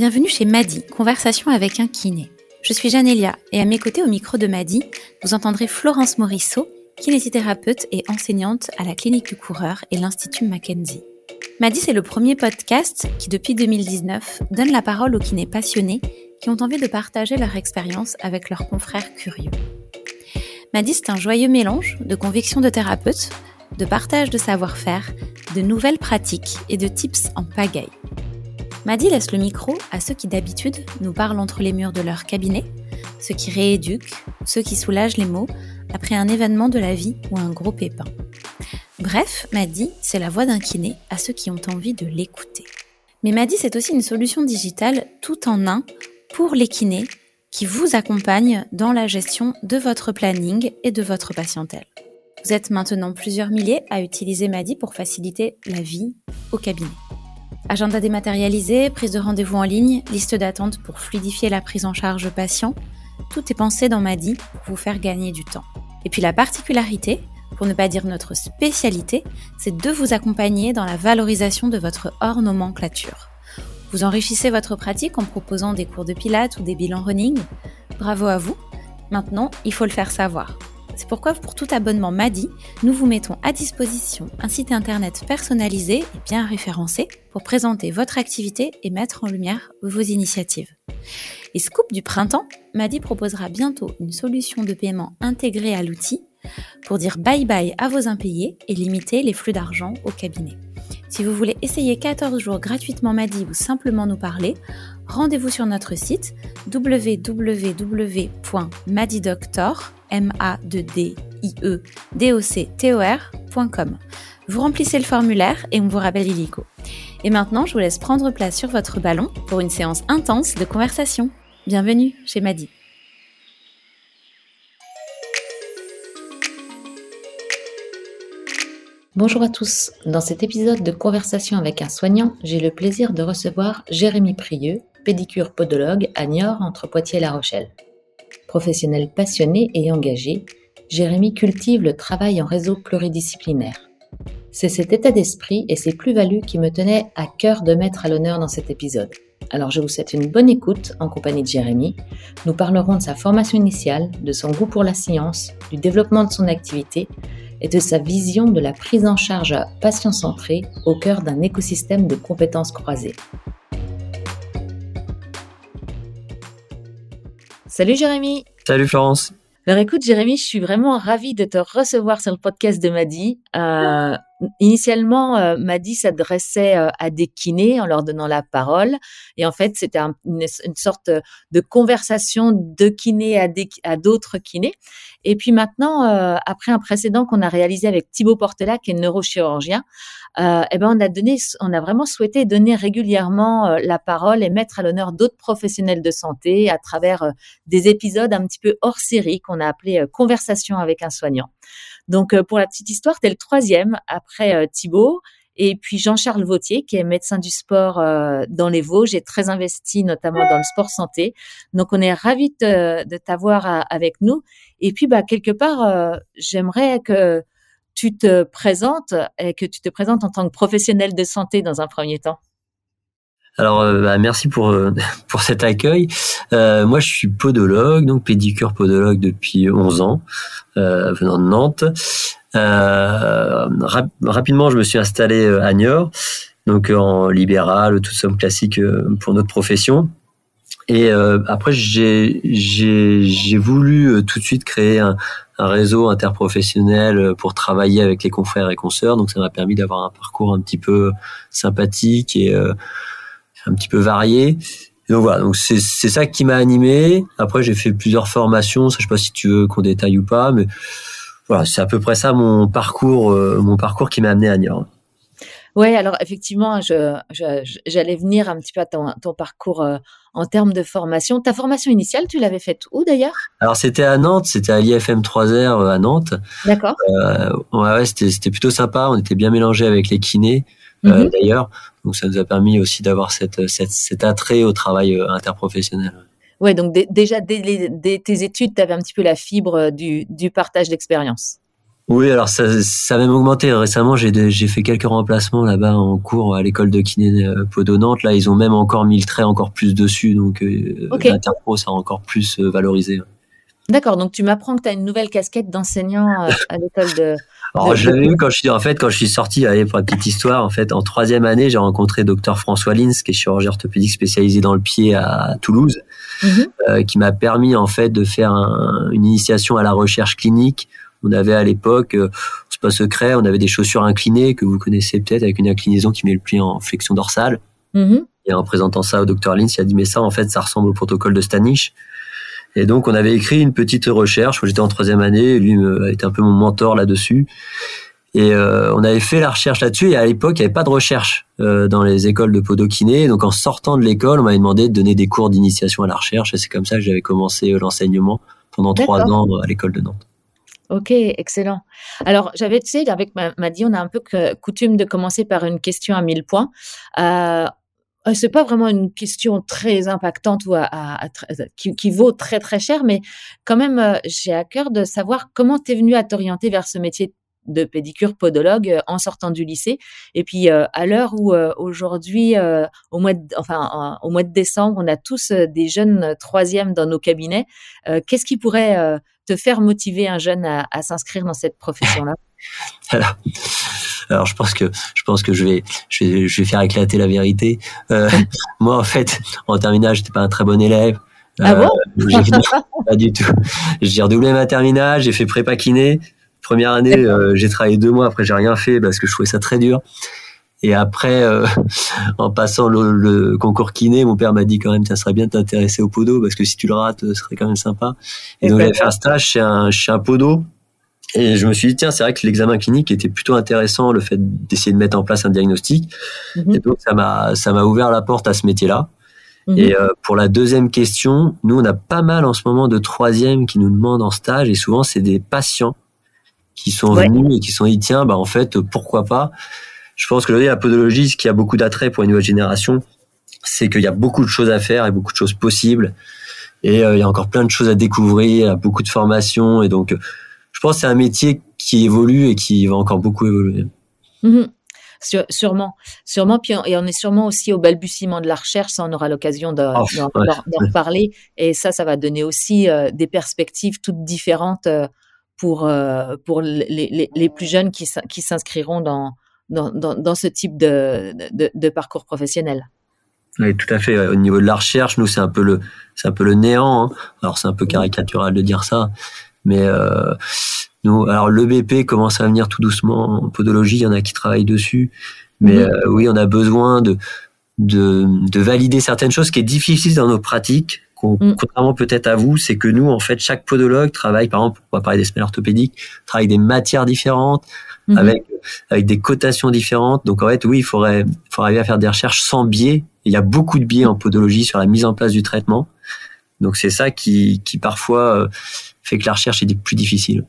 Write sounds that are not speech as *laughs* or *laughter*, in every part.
Bienvenue chez Madi, conversation avec un kiné. Je suis Janelia et à mes côtés au micro de Madi, vous entendrez Florence Morisseau, kinésithérapeute et enseignante à la clinique du coureur et l'Institut Mackenzie. Madi, c'est le premier podcast qui, depuis 2019, donne la parole aux kinés passionnés qui ont envie de partager leur expérience avec leurs confrères curieux. Madi, c'est un joyeux mélange de convictions de thérapeute, de partage de savoir-faire, de nouvelles pratiques et de tips en pagaille. Madi laisse le micro à ceux qui d'habitude nous parlent entre les murs de leur cabinet, ceux qui rééduquent, ceux qui soulagent les mots après un événement de la vie ou un gros pépin. Bref, Madi, c'est la voix d'un kiné à ceux qui ont envie de l'écouter. Mais Madi, c'est aussi une solution digitale tout en un pour les kinés qui vous accompagnent dans la gestion de votre planning et de votre patientèle. Vous êtes maintenant plusieurs milliers à utiliser Madi pour faciliter la vie au cabinet. Agenda dématérialisé, prise de rendez-vous en ligne, liste d'attente pour fluidifier la prise en charge patient, tout est pensé dans Madi pour vous faire gagner du temps. Et puis la particularité, pour ne pas dire notre spécialité, c'est de vous accompagner dans la valorisation de votre hors nomenclature. Vous enrichissez votre pratique en proposant des cours de pilates ou des bilans running. Bravo à vous. Maintenant, il faut le faire savoir. C'est pourquoi pour tout abonnement Madi, nous vous mettons à disposition un site internet personnalisé et bien référencé pour présenter votre activité et mettre en lumière vos initiatives. Et scoop du printemps, Madi proposera bientôt une solution de paiement intégrée à l'outil pour dire bye bye à vos impayés et limiter les flux d'argent au cabinet. Si vous voulez essayer 14 jours gratuitement Madi ou simplement nous parler, rendez-vous sur notre site www.madidoctor.com m a d d i e d o c t o rcom Vous remplissez le formulaire et on vous rappelle illico. Et maintenant, je vous laisse prendre place sur votre ballon pour une séance intense de conversation. Bienvenue chez Madi. Bonjour à tous. Dans cet épisode de Conversation avec un soignant, j'ai le plaisir de recevoir Jérémy Prieux, pédicure podologue à Niort entre Poitiers et La Rochelle. Professionnel passionné et engagé, Jérémy cultive le travail en réseau pluridisciplinaire. C'est cet état d'esprit et ces plus-values qui me tenaient à cœur de mettre à l'honneur dans cet épisode. Alors je vous souhaite une bonne écoute en compagnie de Jérémy. Nous parlerons de sa formation initiale, de son goût pour la science, du développement de son activité et de sa vision de la prise en charge patient-centrée au cœur d'un écosystème de compétences croisées. Salut Jérémy. Salut Florence. Alors écoute Jérémy, je suis vraiment ravie de te recevoir sur le podcast de Madi. Euh, initialement, euh, Madi s'adressait euh, à des kinés en leur donnant la parole. Et en fait, c'était une, sorte de conversation de kinés à, à d'autres kinés. Et puis maintenant, euh, après un précédent qu'on a réalisé avec Thibaut Portela, qui est neurochirurgien, euh, eh ben on a donné, on a vraiment souhaité donner régulièrement euh, la parole et mettre à l'honneur d'autres professionnels de santé à travers euh, des épisodes un petit peu hors série qu'on a appelé Conversation avec un soignant. Donc pour la petite histoire, t'es le troisième après Thibaut. Et puis Jean-Charles Vautier, qui est médecin du sport euh, dans les Vosges et très investi notamment dans le sport santé. Donc on est ravis de, t'avoir euh, avec nous. Et puis bah quelque part, euh, j'aimerais que tu te présentes et que tu te présentes en tant que professionnel de santé dans un premier temps? Alors, bah, merci pour *laughs* pour cet accueil. moi, je suis podologue, donc pédicure podologue depuis 11 ans, venant de Nantes. Euh, rapidement, je me suis installé euh, à Niort, donc en libéral, tout somme classique euh, pour notre profession. Et après, j'ai voulu tout de suite créer un, un, réseau interprofessionnel pour travailler avec les confrères et consoeurs. Donc, ça m'a permis d'avoir un parcours un petit peu sympathique et un petit peu varié. donc voilà, donc c'est ça qui m'a animé. Après, j'ai fait plusieurs formations. Ça, je sais pas si tu veux qu'on détaille ou pas, mais voilà, c'est à peu près ça mon parcours, euh, mon parcours qui m'a amené à Niort. Oui, alors effectivement, j'allais venir un petit peu à ton, parcours euh, en termes de formation. Ta formation initiale, tu l'avais faite où d'ailleurs? Alors c'était à Nantes, c'était à l'IFM 3R euh, à Nantes. D'accord. ouais, c'était plutôt sympa, on était bien mélangés avec les kinés mhm. d'ailleurs, donc ça nous a permis aussi d'avoir cette, cet attrait au travail interprofessionnel. Ouais, donc déjà dès, tes études, tu avais un petit peu la fibre euh, du, partage d'expérience. Oui, alors ça, ça a même augmenté. Récemment, j'ai fait quelques remplacements là-bas en cours à l'école de kiné euh, Podo Nantes. Là, ils ont même encore mis le trait encore plus dessus, donc euh, Ok. l'interpro ça a encore plus euh, valorisé. D'accord, donc tu m'apprends que tu as une nouvelle casquette d'enseignant à l'école de. *laughs* Alors, De- je l'avais de- eu quand je suis, en fait, quand je suis sorti, allez, pour la petite histoire, en fait, en troisième année, j'ai rencontré docteur François Lins, qui est chirurgien orthopédique spécialisé dans le pied à Toulouse, Mhm. euh, qui m'a permis, en fait, de faire un- une initiation à la recherche clinique. On avait à l'époque, euh, c'est pas secret, on avait des chaussures inclinées que vous connaissez peut-être avec une inclinaison qui met le pied en flexion dorsale. Mhm. Et en présentant ça au docteur Lins, il a dit, mais ça, en fait, ça ressemble au protocole de Stanish. Et donc, on avait écrit une petite recherche. J'étais en troisième année. Lui a été un peu mon mentor là-dessus. Et euh, on avait fait la recherche là-dessus. Et à l'époque, il n'y avait pas de recherche euh, dans les écoles de podokiné. Donc, en sortant de l'école, on m'avait demandé de donner des cours d'initiation à la recherche. Et c'est comme ça que j'avais commencé euh, l'enseignement pendant trois ans euh, à l'école de Nantes. Ok, excellent. Alors, j'avais, tu sais, avec ma, Madi, on a un peu coutume de commencer par une question à 1000 points. Euh, euh, c'est pas vraiment une question très impactante ou tr- qui, vaut très très cher, mais quand même, euh, j'ai à cœur de savoir comment tu es venu à t'orienter vers ce métier de pédicure podologue euh, en sortant du lycée. Et puis, euh, à l'heure où euh, aujourd'hui, euh, au mois de, enfin, euh, au mois de décembre, on a tous euh, des jeunes euh, troisièmes dans nos cabinets. euh, qu'est-ce qui pourrait euh, te faire motiver un jeune à, à s'inscrire dans cette profession-là? *laughs* Alors, alors, je pense que je pense que je vais je vais, je vais faire éclater la vérité. Euh, *laughs* moi, en fait, en terminale, j'étais pas un très bon élève. Ah bon? J'ai- *laughs* Pas du tout. J'ai redoublé ma terminale, j'ai fait prépa kiné. Première année, euh, j'ai travaillé deux mois. Après, j'ai rien fait parce que je trouvais ça très dur. Et après, euh, *laughs* en passant le, le concours kiné, mon père m'a dit quand même, ça serait bien de t'intéresser au podo parce que si tu le rates, ce serait quand même sympa. Et donc, j'avais fait un stage chez un, chez un podo. Et je me suis dit, tiens, c'est vrai que l'examen clinique était plutôt intéressant, le fait d'essayer de mettre en place un diagnostic. Mhm. Et donc, ça m'a, ça m'a ouvert la porte à ce métier-là. Mhm. Et euh, pour la deuxième question, nous, on a pas mal en ce moment de troisièmes qui nous demandent en stage, et souvent, c'est des patients qui sont Ouais. venus et qui sont dit, tiens, bah, en fait, pourquoi pas? Je pense que la podologie, ce qui a beaucoup d'attrait pour une nouvelle génération, c'est qu'il y a beaucoup de choses à faire et beaucoup de choses possibles. Et euh, il y a encore plein de choses à découvrir, il y a beaucoup de formations. Et donc, euh, je pense que c'est un métier qui évolue et qui va encore beaucoup évoluer. Mhm. Sûre- sûrement, sûrement. Puis on, et on est sûrement aussi au balbutiement de la recherche. Ça, on aura l'occasion de- Oh, d'en ouais. reparler. Et ça, ça va donner aussi euh, des perspectives toutes différentes euh, pour euh, pour les, les, les plus jeunes qui s'inscriront dans, dans dans dans ce type de de, de parcours professionnel. Oui, tout à fait. Au niveau de la recherche, nous, c'est un peu le, c'est un peu le néant. hein. Alors, c'est un peu caricatural de dire ça, mais euh, nous, alors le BP commence à venir tout doucement en podologie. Il y en a qui travaillent dessus, mais Mhm. euh, oui, on a besoin de, de de valider certaines choses. Ce qui est difficile dans nos pratiques, Mm. contrairement peut-être à vous, c'est que nous, en fait, chaque podologue travaille, par exemple, on va parler des semelles orthopédiques, travaille des matières différentes Mhm. avec avec des cotations différentes. Donc en fait, oui, il faudrait, faut arriver à faire des recherches sans biais. Il y a beaucoup de biais en podologie sur la mise en place du traitement. Donc c'est ça qui, qui parfois euh, fait que la recherche est plus difficile.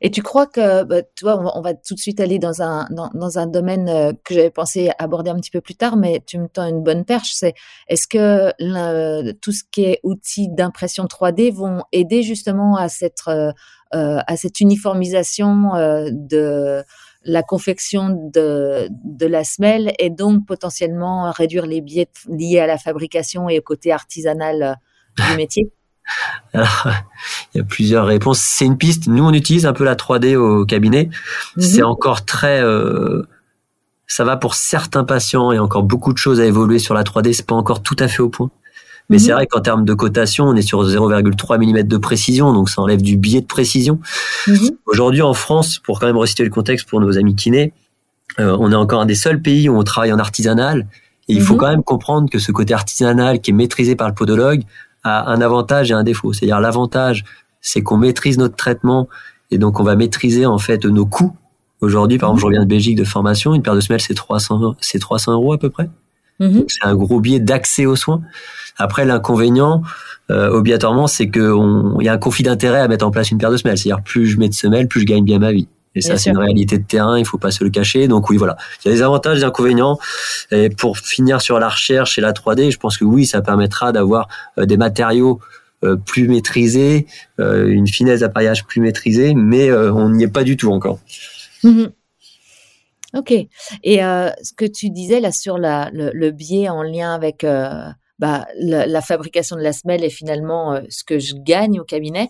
Et tu crois que, bah, tu vois, on va, on va tout de suite aller dans un, dans, dans un domaine euh, que j'avais pensé aborder un petit peu plus tard, mais tu me tends une bonne perche. C'est est-ce que le- tout ce qui est outils d'impression 3D vont aider justement à cette, euh, à cette uniformisation euh, de la confection de, de la semelle et donc potentiellement réduire les biais liés à la fabrication et au côté artisanal euh, du *laughs* métier? Alors, il y a plusieurs réponses. C'est une piste. Nous, on utilise un peu la 3D au cabinet. C'est Mhm. encore très, euh, ça va pour certains patients. Il y a encore beaucoup de choses à évoluer sur la 3D. C'est pas encore tout à fait au point. Mais Mhm. c'est vrai qu'en termes de cotation, on est sur 0,3 mm de précision, donc ça enlève du biais de précision. Mhm. Aujourd'hui, en France, pour quand même resituer le contexte pour nos amis kinés, euh, on est encore un des seuls pays où on travaille en artisanal. Et il faut Mhm. quand même comprendre que ce côté artisanal qui est maîtrisé par le podologue a un avantage et un défaut. C'est-à-dire l'avantage, c'est qu'on maîtrise notre traitement et donc on va maîtriser en fait nos coûts. Aujourd'hui, par exemple, je reviens de Belgique de formation, une paire de semelles c'est 300, c'est 300 euros à peu près. Mhm. C'est un gros biais d'accès aux soins. Après, l'inconvénient, euh, obligatoirement, c'est qu'il y a un conflit d'intérêt à mettre en place une paire de semelles. C'est-à-dire, plus je mets de semelles, plus je gagne bien ma vie. Et ça, c'est une réalité de terrain, il faut pas se le cacher. Donc oui, voilà. Il y a des avantages, des inconvénients. Et pour finir sur la recherche et la 3D, je pense que oui, ça permettra d'avoir euh, des matériaux plus maîtrisée, une finesse d'appareillage plus maîtrisée, mais on n'y est pas du tout encore. Mhm. Ok. Et ce que tu disais là sur la, le, biais en lien avec bah, la, fabrication de la semelle est finalement ce que je gagne au cabinet.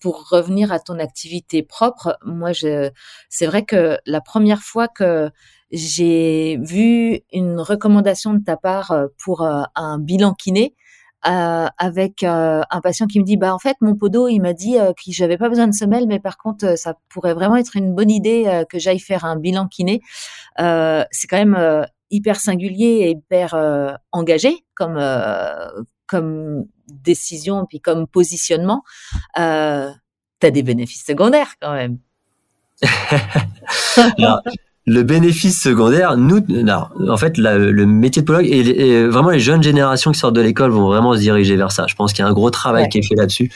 pour revenir à ton activité propre, moi, c'est vrai que la première fois que j'ai vu une recommandation de ta part pour un bilan kiné, euh, avec euh, un patient qui me dit bah en fait mon podo il m'a dit euh, que j'avais pas besoin de semelle mais par contre ça pourrait vraiment être une bonne idée que j'aille faire un bilan kiné c'est quand même hyper singulier et hyper engagé comme comme décision puis comme positionnement euh, t'as des bénéfices secondaires quand même *laughs* le bénéfice secondaire, nous, en fait, le métier de podologue et, vraiment les jeunes générations qui sortent de l'école vont vraiment se diriger vers ça. Je pense qu'il y a un gros travail qui est fait là-dessus.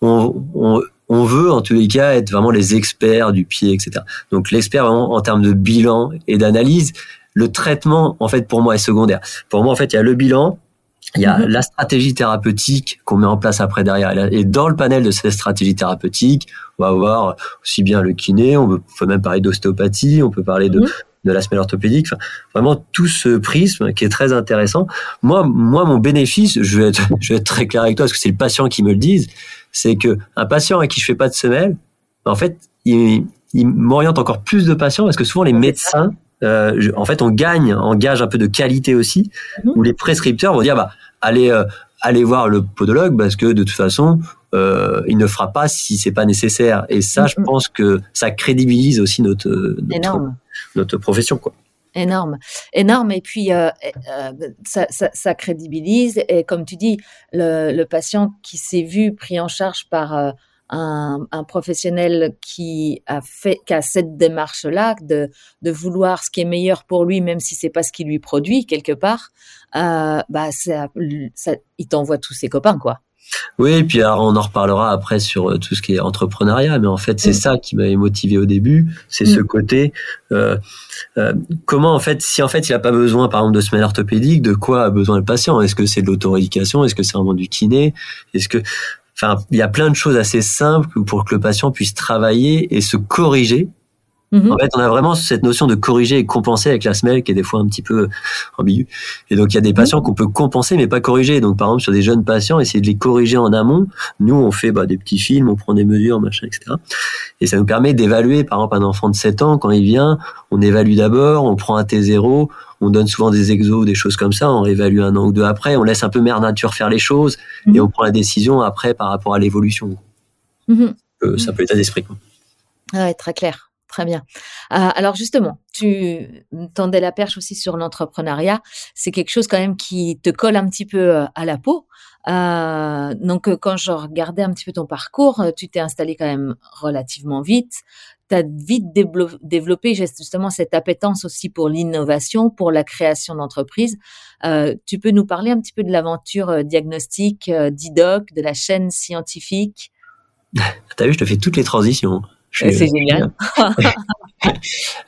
On, on, on, veut, en tous les cas, être vraiment les experts du pied, etc. Donc, l'expert vraiment en termes de bilan et d'analyse. Le traitement, en fait, pour moi, est secondaire. Pour moi, en fait, il y a le bilan, il y a mhm. la stratégie thérapeutique qu'on met en place après derrière. Et dans le panel de cette stratégie thérapeutique, on va voir aussi bien le kiné, on peut, même parler d'ostéopathie, on peut parler de, mhm. de la semelle orthopédique. Enfin, vraiment tout ce prisme qui est très intéressant. Moi, moi, mon bénéfice, je vais être, je vais être très clair avec toi parce que c'est le patient qui me le dise, c'est que un patient à qui je fais pas de semelle, en fait, il, il m'oriente encore plus de patients parce que souvent les médecins euh, en fait, on gagne, on gage un peu de qualité aussi, mhm. où les prescripteurs vont dire, bah, allez, euh, allez voir le podologue parce que de toute façon, euh, il ne fera pas si c'est pas nécessaire. Et ça, je mhm. pense que ça crédibilise aussi notre notre, notre profession, quoi. Énorme, énorme. Et puis, euh, ça, ça, ça, crédibilise. Et comme tu dis, le, le patient qui s'est vu pris en charge par un, un, professionnel qui a fait, qui a cette démarche-là de, de vouloir ce qui est meilleur pour lui, même si c'est pas ce qui lui produit quelque part, euh, bah ça, ça, il t'envoie tous ses copains quoi. Oui, et puis alors on en reparlera après sur euh, tout ce qui est entrepreneuriat, mais en fait c'est mm. ça qui m'avait motivé au début, c'est ce mm. côté euh, euh, comment en fait si en fait il a pas besoin par exemple de semelle orthopédique, de quoi a besoin le patient? Est-ce que c'est de l'auto-éducation Est-ce que c'est vraiment du kiné? Est-ce que Enfin, il y a plein de choses assez simples pour que le patient puisse travailler et se corriger Mhm. En fait, on a vraiment cette notion de corriger et compenser avec la semelle qui est des fois un petit peu ambiguë. Et donc, il y a des mhm. patients qu'on peut compenser mais pas corriger. Donc, par exemple, sur des jeunes patients, essayer de les corriger en amont. Nous, on fait bah, des petits films, on prend des mesures, machin, etc. Et ça nous permet d'évaluer, par exemple, un enfant de 7 ans, quand il vient, on évalue d'abord, on prend un T0, on donne souvent des exos, des choses comme ça, on évalue un an ou deux après, on laisse un peu mère nature faire les choses et mhm. on prend la décision après par rapport à l'évolution. Euh, ça peut être à d'esprit. Ouais, très clair. Très bien. Euh, alors justement, tu tendais la perche aussi sur l'entrepreneuriat. C'est quelque chose quand même qui te colle un petit peu euh, à la peau. Euh, donc quand je regardais un petit peu ton parcours, tu t'es installé quand même relativement vite. Tu as vite développé justement cette appétence aussi pour l'innovation, pour la création d'entreprises. tu peux nous parler un petit peu de l'aventure diagnostique d'IDOC, de la chaîne scientifique? *laughs* T'as vu, je te fais toutes les transitions. C'est génial. *laughs*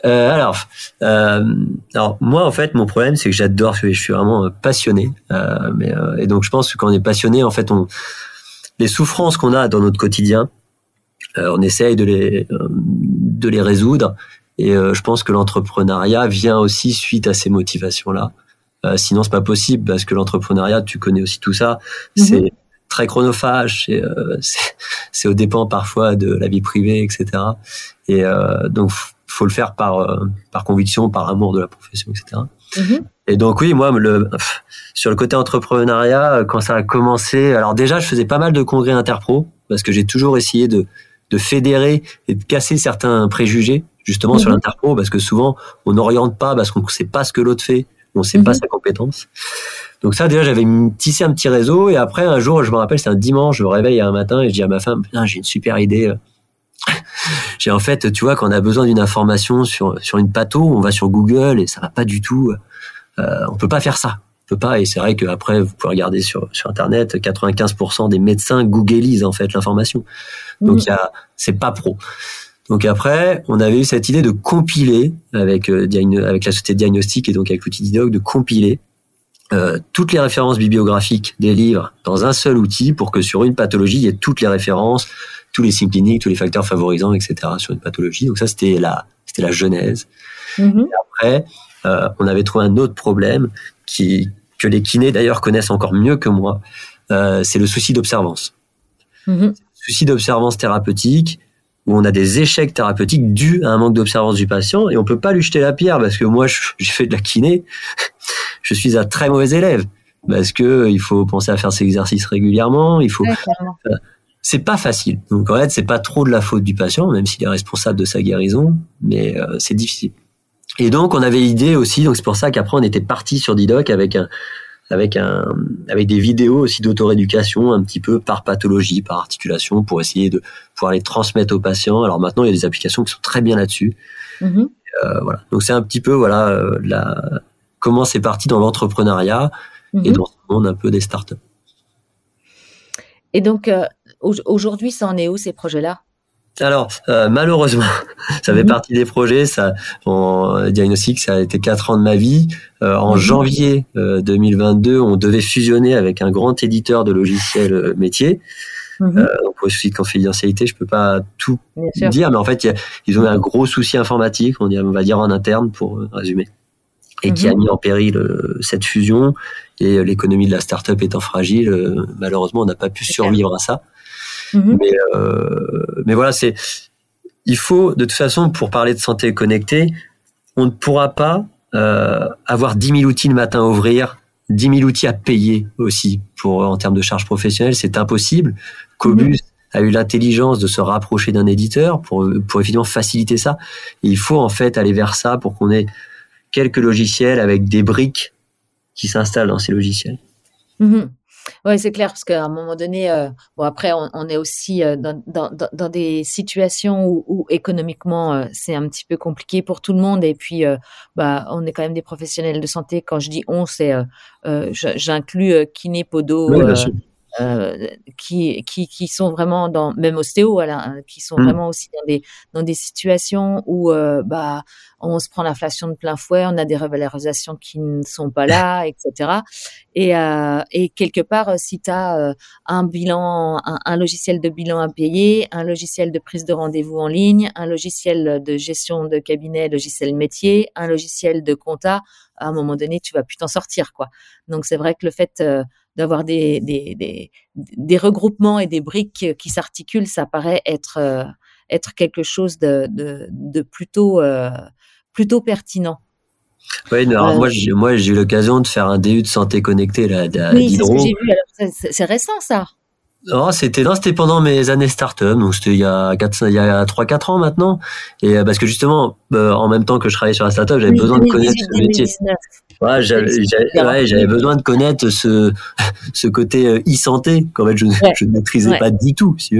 euh, alors, euh, alors, moi, en fait, mon problème, c'est que j'adore, je suis vraiment euh, passionné. Euh, mais, euh, et donc, je pense que quand on est passionné, en fait, on, les souffrances qu'on a dans notre quotidien, euh, on essaye de les, de les résoudre. Et je pense que l'entrepreneuriat vient aussi suite à ces motivations-là. sinon, c'est pas possible parce que l'entrepreneuriat, tu connais aussi tout ça. Mm-hmm. C'est très chronophage, euh, *laughs* c'est au dépend parfois de la vie privée, etc. Et euh, donc faut le faire par euh, par conviction, par amour de la profession, etc. Mm-hmm. Et donc oui, moi le sur le côté entrepreneuriat, quand ça a commencé, alors déjà je faisais pas mal de congrès interpro parce que j'ai toujours essayé de de fédérer et de casser certains préjugés justement sur mm-hmm. l'interpro parce que souvent on n'oriente pas parce qu'on ne sait pas ce que l'autre fait, on ne sait pas mm-hmm. sa compétence. Donc ça, déjà, j'avais tissé un petit réseau. Et après, un jour, je me rappelle, c'est un dimanche, je me réveille un matin et je dis à ma femme, j'ai une super idée. *laughs* j'ai en fait, tu vois, quand on a besoin d'une information sur, sur une patho, on va sur Google et ça va pas du tout. Euh, on peut pas faire ça. Peut pas. Et c'est vrai qu'après, vous pouvez regarder sur, sur Internet, 95% des médecins googlisent en fait l'information. Donc, il c'est pas pro. Donc après, on avait eu cette idée de compiler avec, euh, avec la société de diagnostic et donc avec l'outil d'IDOC, de compiler euh, toutes les références bibliographiques des livres dans un seul outil pour que sur une pathologie, il y ait toutes les références, tous les signes cliniques, tous les facteurs favorisants, etc. sur une pathologie. Donc ça, c'était la, c'était la genèse. Mm-hmm. Et après, euh, on avait trouvé un autre problème qui, que les kinés d'ailleurs connaissent encore mieux que moi. Euh, c'est le souci d'observance. Mm-hmm. Souci d'observance thérapeutique où on a des échecs thérapeutiques dus à un manque d'observance du patient et on peut pas lui jeter la pierre parce que moi *laughs* j'ai fait de la kiné, *laughs* je suis un très mauvais élève parce que il faut penser à faire ses exercices régulièrement, il faut c'est pas facile. Donc en fait, c'est pas trop de la faute du patient même s'il est responsable de sa guérison, mais euh, c'est difficile. Et donc on avait idée aussi donc c'est pour ça qu'après on était parti sur Didoc avec un avec un avec des vidéos aussi d'autoréducation un petit peu par pathologie, par articulation, pour essayer de pouvoir les transmettre aux patients. Alors maintenant, il y a des applications qui sont très bien là-dessus. Mm-hmm. Euh, voilà. Donc c'est un petit peu voilà euh, la comment c'est parti dans l'entrepreneuriat et mm-hmm. dans ce monde un peu des startups. Et donc euh, aujourd'hui, ça en est où ces projets-là? Alors euh, malheureusement, *laughs* ça fait mhm. partie des projets. Ça, on diagnostic, ça a été quatre ans de ma vie. Euh, en mhm. janvier 2022, euh, on devait fusionner avec un grand éditeur de logiciels métiers. Mhm. pour souci de confidentialité, je peux pas tout dire, mais en fait, ils ont eu un gros souci informatique, on, on va dire en interne pour résumer, et qui a mis en péril cette fusion. Et l'économie de la start-up étant fragile, malheureusement, on n'a pas pu survivre à ça. Mhm. Mais, euh, mais voilà, c'est il faut de toute façon pour parler de santé connectée, on ne pourra pas euh, avoir 10 000 outils le matin à ouvrir, 10 000 outils à payer aussi pour en termes de charges professionnelles, c'est impossible. Cobus mhm. a eu l'intelligence de se rapprocher d'un éditeur pour pour évidemment faciliter ça. il faut en fait aller vers ça pour qu'on ait quelques logiciels avec des briques qui s'installent dans ces logiciels. Mhm. Oui, c'est clair, parce qu'à un moment donné, euh, bon, après, on, est aussi euh, dans, dans, dans, des situations où, où économiquement, euh, c'est un petit peu compliqué pour tout le monde. Et puis, bah, on est quand même des professionnels de santé. Quand je dis on, c'est, j'inclus kiné, podo, euh, qui, qui, qui, sont vraiment dans, même ostéo, voilà, hein, qui sont mmh. vraiment aussi dans des, dans des situations où euh, bah, on se prend l'inflation de plein fouet, on a des revalorisations qui ne sont pas là, etc. Et, euh, et quelque part, si tu as un bilan, un, un, logiciel de bilan à payer, un logiciel de prise de rendez-vous en ligne, un logiciel de gestion de cabinet, logiciel métier, un logiciel de compta, à un moment donné, tu vas plus t'en sortir, quoi. Donc c'est vrai que le fait d'avoir des, des, des, regroupements et des briques qui s'articulent, ça paraît être, euh, être quelque chose de, de, plutôt, euh, plutôt pertinent. Oui, euh, moi, j'ai, moi, j'ai eu l'occasion de faire un DU de santé connectée là, oui, c'est ce que j'ai vu. c'est, récent, ça. Non, c'était non, c'était pendant mes années start-up, donc c'était il y a 4, il y a 3 4 ans maintenant et parce que justement en même temps que je travaillais sur la start-up, j'avais besoin de connaître ce métier. Ouais, j'avais besoin de connaître ce, *laughs* ce côté euh, e-santé qu'en fait je, je ne maîtrisais pas du tout. Si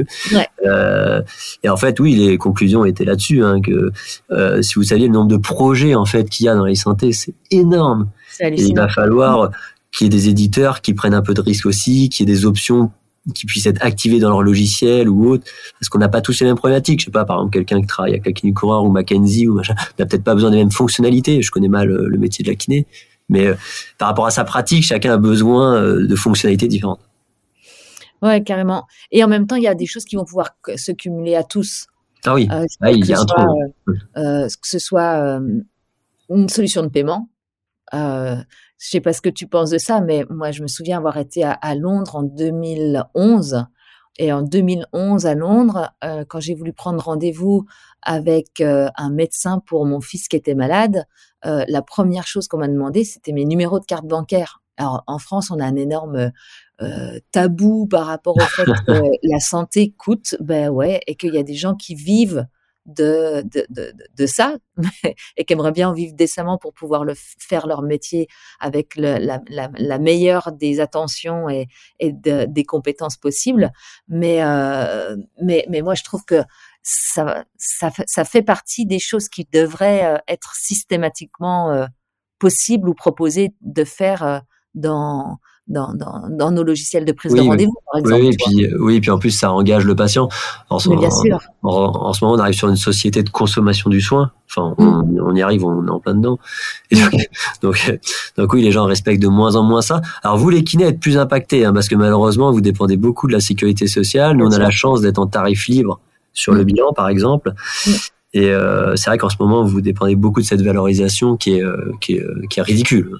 euh, et en fait, oui, les conclusions étaient là-dessus. Hein, que euh, si vous saviez le nombre de projets en fait qu'il y a dans l'e-santé, c'est énorme. Et il va falloir qu'il y ait des éditeurs qui prennent un peu de risque aussi, qu'il y ait des options qui puissent être activés dans leur logiciel ou autre, parce qu'on n'a pas tous les mêmes problématiques. Je sais pas, par exemple, quelqu'un qui travaille avec la clinique coureur ou McKenzie ou machin, n'a peut-être pas besoin des mêmes fonctionnalités. Je connais mal le métier de la kiné, mais euh, par rapport à sa pratique, chacun a besoin euh, de fonctionnalités différentes. Ouais, carrément. Et en même temps, il y a des choses qui vont pouvoir se cumuler à tous. Ah oui, euh, ah, il y a un soit, que ce soit une solution de paiement. Je sais pas ce que tu penses de ça, mais moi, je me souviens avoir été à, à Londres en 2011. Et en 2011, à Londres, quand j'ai voulu prendre rendez-vous avec un médecin pour mon fils qui était malade, euh, la première chose qu'on m'a demandé, c'était mes numéros de carte bancaire. Alors en France, on a un énorme euh, tabou par rapport au fait que *laughs* la santé coûte, ben ouais, et qu'il y a des gens qui vivent de, de, de, de ça *laughs* et qui aimeraient bien vivre décemment pour pouvoir le faire leur métier avec le, la, la, la, meilleure des attentions et, et des compétences possibles. Mais, euh, mais, mais moi, je trouve que ça, ça, ça fait partie des choses qui devraient euh, être systématiquement euh, possibles ou proposées de faire euh, dans dans, dans, dans, nos logiciels de prise de rendez-vous, par exemple. Oui, et puis, oui, puis en plus, ça engage le patient. En ce, bien sûr. En, ce moment, on arrive sur une société de consommation du soin. Enfin, on, mm. y arrive, on est en plein dedans. Et donc, *laughs* donc, donc, oui, les gens respectent de moins en moins ça. Alors vous, les kinés, êtes plus impactés, hein, parce que malheureusement, vous dépendez beaucoup de la sécurité sociale. Nous, on a la chance d'être en tarif libre sur le mm. bilan, par exemple. Mm. Et euh, c'est vrai qu'en ce moment, vous dépendez beaucoup de cette valorisation qui est, euh, qui est, qui est ridicule.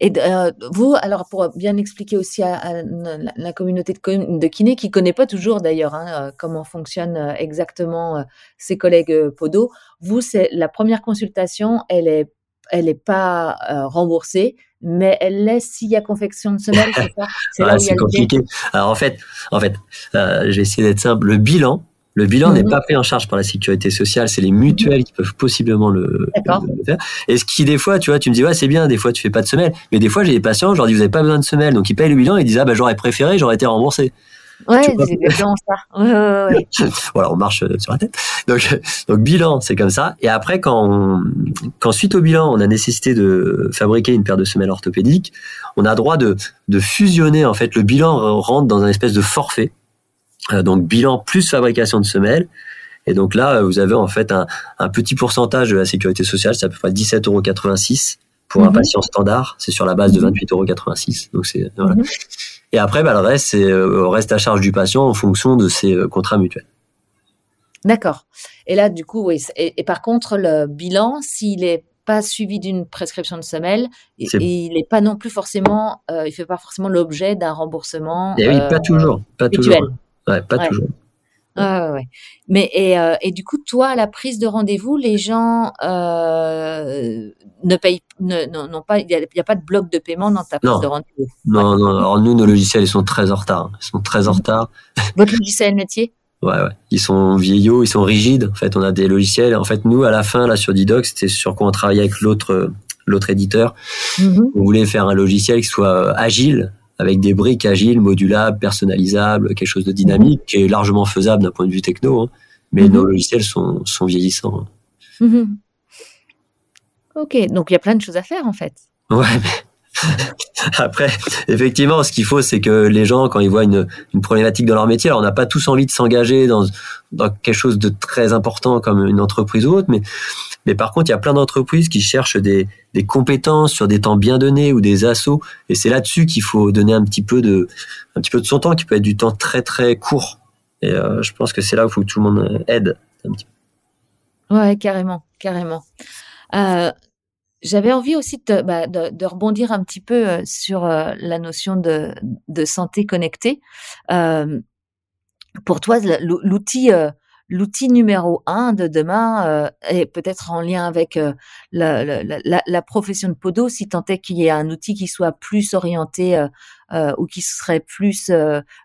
Et euh, vous, alors pour bien expliquer aussi à, la communauté de, de kiné qui connaît pas toujours d'ailleurs hein, euh, comment fonctionnent euh, exactement ses collègues podo, vous c'est la première consultation, elle est elle est pas remboursée, mais elle laisse s'il y a confection de semelle, c'est ça C'est compliqué. Alors en fait, en fait, je vais essayer d'être simple. Le bilan, le bilan n'est mhm. pas pris en charge par la sécurité sociale, c'est les mutuelles qui peuvent possiblement le, faire. Et ce qui, des fois, tu vois, tu me dis, ouais, c'est bien, des fois, tu fais pas de semelle. Mais des fois, j'ai des patients, je leur dis, vous n'avez pas besoin de semelle. Donc, ils payent le bilan et ils disent, ah, bah, j'aurais préféré, j'aurais été remboursé. Ouais, c'est exactement ça. Ouais, voilà, *laughs* on marche sur la tête. Donc, donc bilan, c'est comme ça. Et après, quand, quand suite au bilan, on a nécessité de fabriquer une paire de semelles orthopédiques, on a droit de, de fusionner. En fait, le bilan rentre dans un espèce de forfait euh, donc bilan plus fabrication de semelles. Et donc là, vous avez en fait un, un petit pourcentage de la sécurité sociale, c'est à peu près 17,86 euros pour un mhm. patient standard. C'est sur la base de 28,86 euros. Donc c'est voilà. Mhm. Et après, bah, le reste, c'est euh, reste à charge du patient en fonction de ses euh, contrats mutuels. D'accord. Et là, du coup, oui. Et, par contre, le bilan, s'il est pas suivi d'une prescription de semelle et, il n'est pas non plus forcément, il fait pas forcément l'objet d'un remboursement. Et eh oui, pas toujours, pas toujours. Ouais, pas toujours. Ah, ouais. Mais et, euh, et, du coup, toi, à la prise de rendez-vous, les gens euh, ne payent, non, pas, il n'y a, pas de bloc de paiement dans ta prise de rendez-vous? Non, non. Alors nous, nos logiciels, ils sont très en retard. Ils sont très en retard. Votre logiciel métier? Ouais, ouais. Ils sont vieillots, ils sont rigides. En fait, on a des logiciels. En fait, nous, à la fin, là, sur Didoc, c'était sur quoi on travaillait avec l'autre, l'autre éditeur. Mm-hmm. On voulait faire un logiciel qui soit agile, avec des briques agiles, modulables, personnalisables, quelque chose de dynamique, qui est largement faisable d'un point de vue techno, hein. mais mhm. nos logiciels sont, sont vieillissants. Hein. Mhm. Ok, donc il y a plein de choses à faire en fait. Ouais, mais *laughs* après, effectivement, ce qu'il faut, c'est que les gens, quand ils voient une, une problématique dans leur métier, alors on n'a pas tous envie de s'engager dans, dans quelque chose de très important comme une entreprise ou autre, mais mais par contre, il y a plein d'entreprises qui cherchent des, compétences sur des temps bien donnés ou des assauts. Et c'est là-dessus qu'il faut donner un petit peu de, un petit peu de son temps, qui peut être du temps très très court. Et euh, je pense que c'est là où il faut que tout le monde aide un. Ouais, carrément, carrément. Euh, j'avais envie aussi de, bah, de, rebondir un petit peu euh, sur euh, la notion de, santé connectée. Euh, pour toi, l'outil l'outil numéro un de demain euh, est peut-être en lien avec euh, la, la, la, la, profession de podo, si tant est qu'il y ait un outil qui soit plus orienté euh, euh ou qui serait plus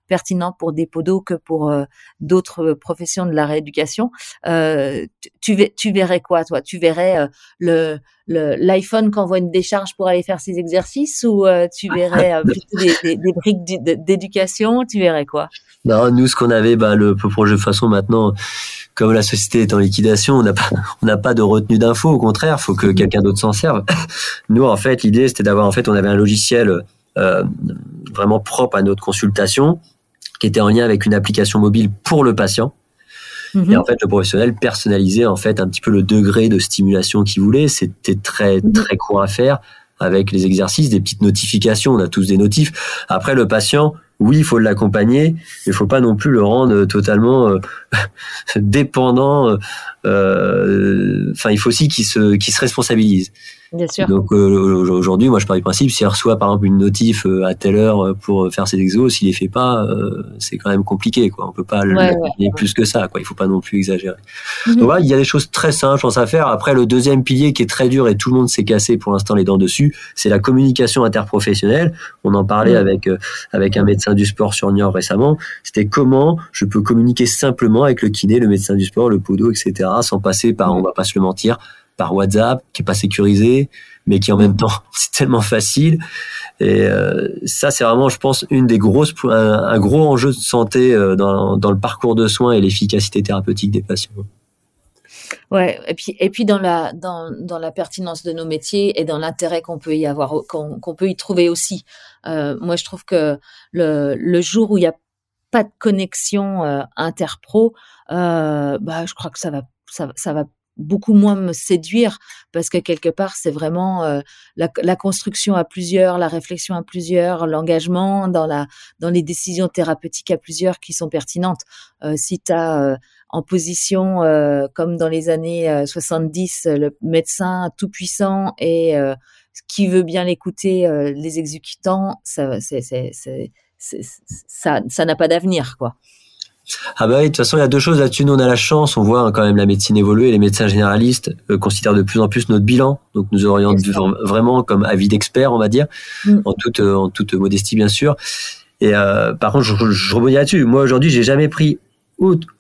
pertinent pour des podos que pour d'autres professions de la rééducation. tu, tu, verrais quoi, toi? Tu verrais le l'iPhone qui envoie une décharge pour aller faire ses exercices ou tu *laughs* verrais plutôt des, des, des briques d'éducation? Tu verrais quoi? Non, nous, ce qu'on avait, bah, le projet de façon maintenant, comme la société est en liquidation, on n'a pas, on n'a pas de retenue d'infos. Au contraire, faut que quelqu'un d'autre s'en serve. *laughs* Nous, en fait, l'idée, c'était d'avoir, en fait, on avait un logiciel euh, vraiment propre à notre consultation, qui était en lien avec une application mobile pour le patient. Et en fait, le professionnel personnalisait en fait un petit peu le degré de stimulation qu'il voulait. C'était très mhm. très court à faire avec les exercices, des petites notifications. On a tous des notifs. Après, le patient, oui, il faut l'accompagner, mais il faut pas non plus le rendre totalement euh, *laughs* dépendant. Euh, enfin, il faut aussi qu'il se, qu'il se responsabilise. Bien sûr. Donc euh, aujourd'hui, moi je pars du principe, s'il reçoit par exemple une notif euh, à telle heure euh, pour faire ses exos, s'il les fait pas, c'est quand même compliqué. Quoi. On peut pas le plus que ça. Quoi. Il faut pas non plus exagérer. Mhm. Donc voilà, il y a des choses très simples, je pense à faire. Après, le deuxième pilier qui est très dur et tout le monde s'est cassé pour l'instant les dents dessus, c'est la communication interprofessionnelle. On en parlait mhm. avec avec un médecin du sport sur Niort récemment. C'était comment je peux communiquer simplement avec le kiné, le médecin du sport, le podo, etc., sans passer par, mhm. on va pas se le mentir, par WhatsApp, qui est pas sécurisé, mais qui en même temps *laughs* c'est tellement facile. Et euh, ça, c'est vraiment, je pense, une des grosses, un, gros enjeu de santé euh, dans, dans, le parcours de soins et l'efficacité thérapeutique des patients. Ouais, et puis et puis dans la dans, dans la pertinence de nos métiers et dans l'intérêt qu'on peut y avoir qu'on peut y trouver aussi. Euh, moi, je trouve que le le jour où il y a pas de connexion interpro, bah je crois que ça va ça, ça va beaucoup moins me séduire parce que quelque part c'est vraiment euh, la, construction à plusieurs, la réflexion à plusieurs, l'engagement dans la dans les décisions thérapeutiques à plusieurs qui sont pertinentes. Euh, si tu as euh, en position comme dans les années 70 le médecin tout puissant et qui veut bien l'écouter les exécutants, ça ça n'a pas d'avenir quoi. Ah bah oui, de toute façon, il y a deux choses là-dessus. Nous, on a la chance, on voit hein, quand même la médecine évoluer. Les médecins généralistes euh, considèrent de plus en plus notre bilan, donc nous orientent vraiment comme avis d'experts, on va dire, mm. en toute euh, en toute modestie bien sûr. Et euh, par contre, je, je rebondis là-dessus. Moi, aujourd'hui, j'ai jamais pris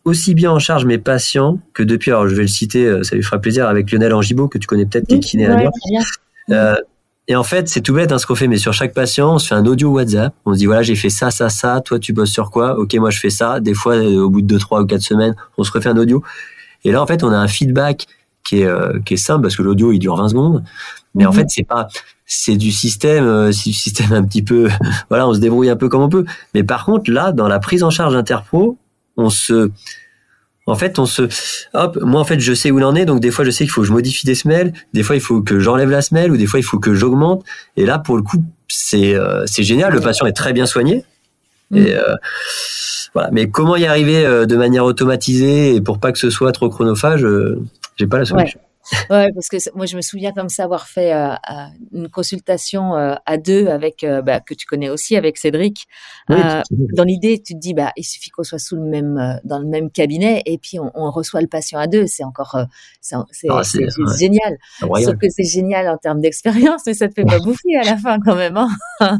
aussi bien en charge mes patients que depuis. Alors, je vais le citer, ça lui fera plaisir avec Lionel Angibault que tu connais peut-être, qui est kiné à euh, et en fait, c'est tout bête hein, ce qu'on fait, mais sur chaque patient, on se fait un audio WhatsApp. On se dit voilà, j'ai fait ça, ça, ça. Toi, tu bosses sur quoi? Ok, moi, je fais ça. Des fois, euh, au bout de deux, trois ou quatre semaines, on se refait un audio. Et là, en fait, on a un feedback qui est euh, qui est simple parce que l'audio il dure 20 secondes. Mais en mhm. fait, c'est pas c'est du système, euh, c'est du système un petit peu. *laughs* voilà, on se débrouille un peu comme on peut. Mais par contre, là, dans la prise en charge interpro, on se en fait, on se, hop, moi en fait, je sais où il en est, donc des fois, je sais qu'il faut que je modifie des semelles, des fois, il faut que j'enlève la semelle, ou des fois, il faut que j'augmente. Et là, pour le coup, c'est euh, c'est génial. Le patient est très bien soigné. Mm. Et euh, voilà. Mais comment y arriver euh, de manière automatisée et pour pas que ce soit trop chronophage, j'ai pas la solution. Ouais, parce que moi je me souviens comme ça avoir fait euh, euh, une consultation euh, à deux avec bah, que tu connais aussi avec Cédric. dans l'idée, tu te dis bah il suffit qu'on soit sous le même dans le même cabinet et puis on, on reçoit le patient à deux. C'est encore c'est ah, génial. Sauf que c'est génial en termes d'expérience, mais ça te fait pas *laughs* bouffer à la fin quand même. Hein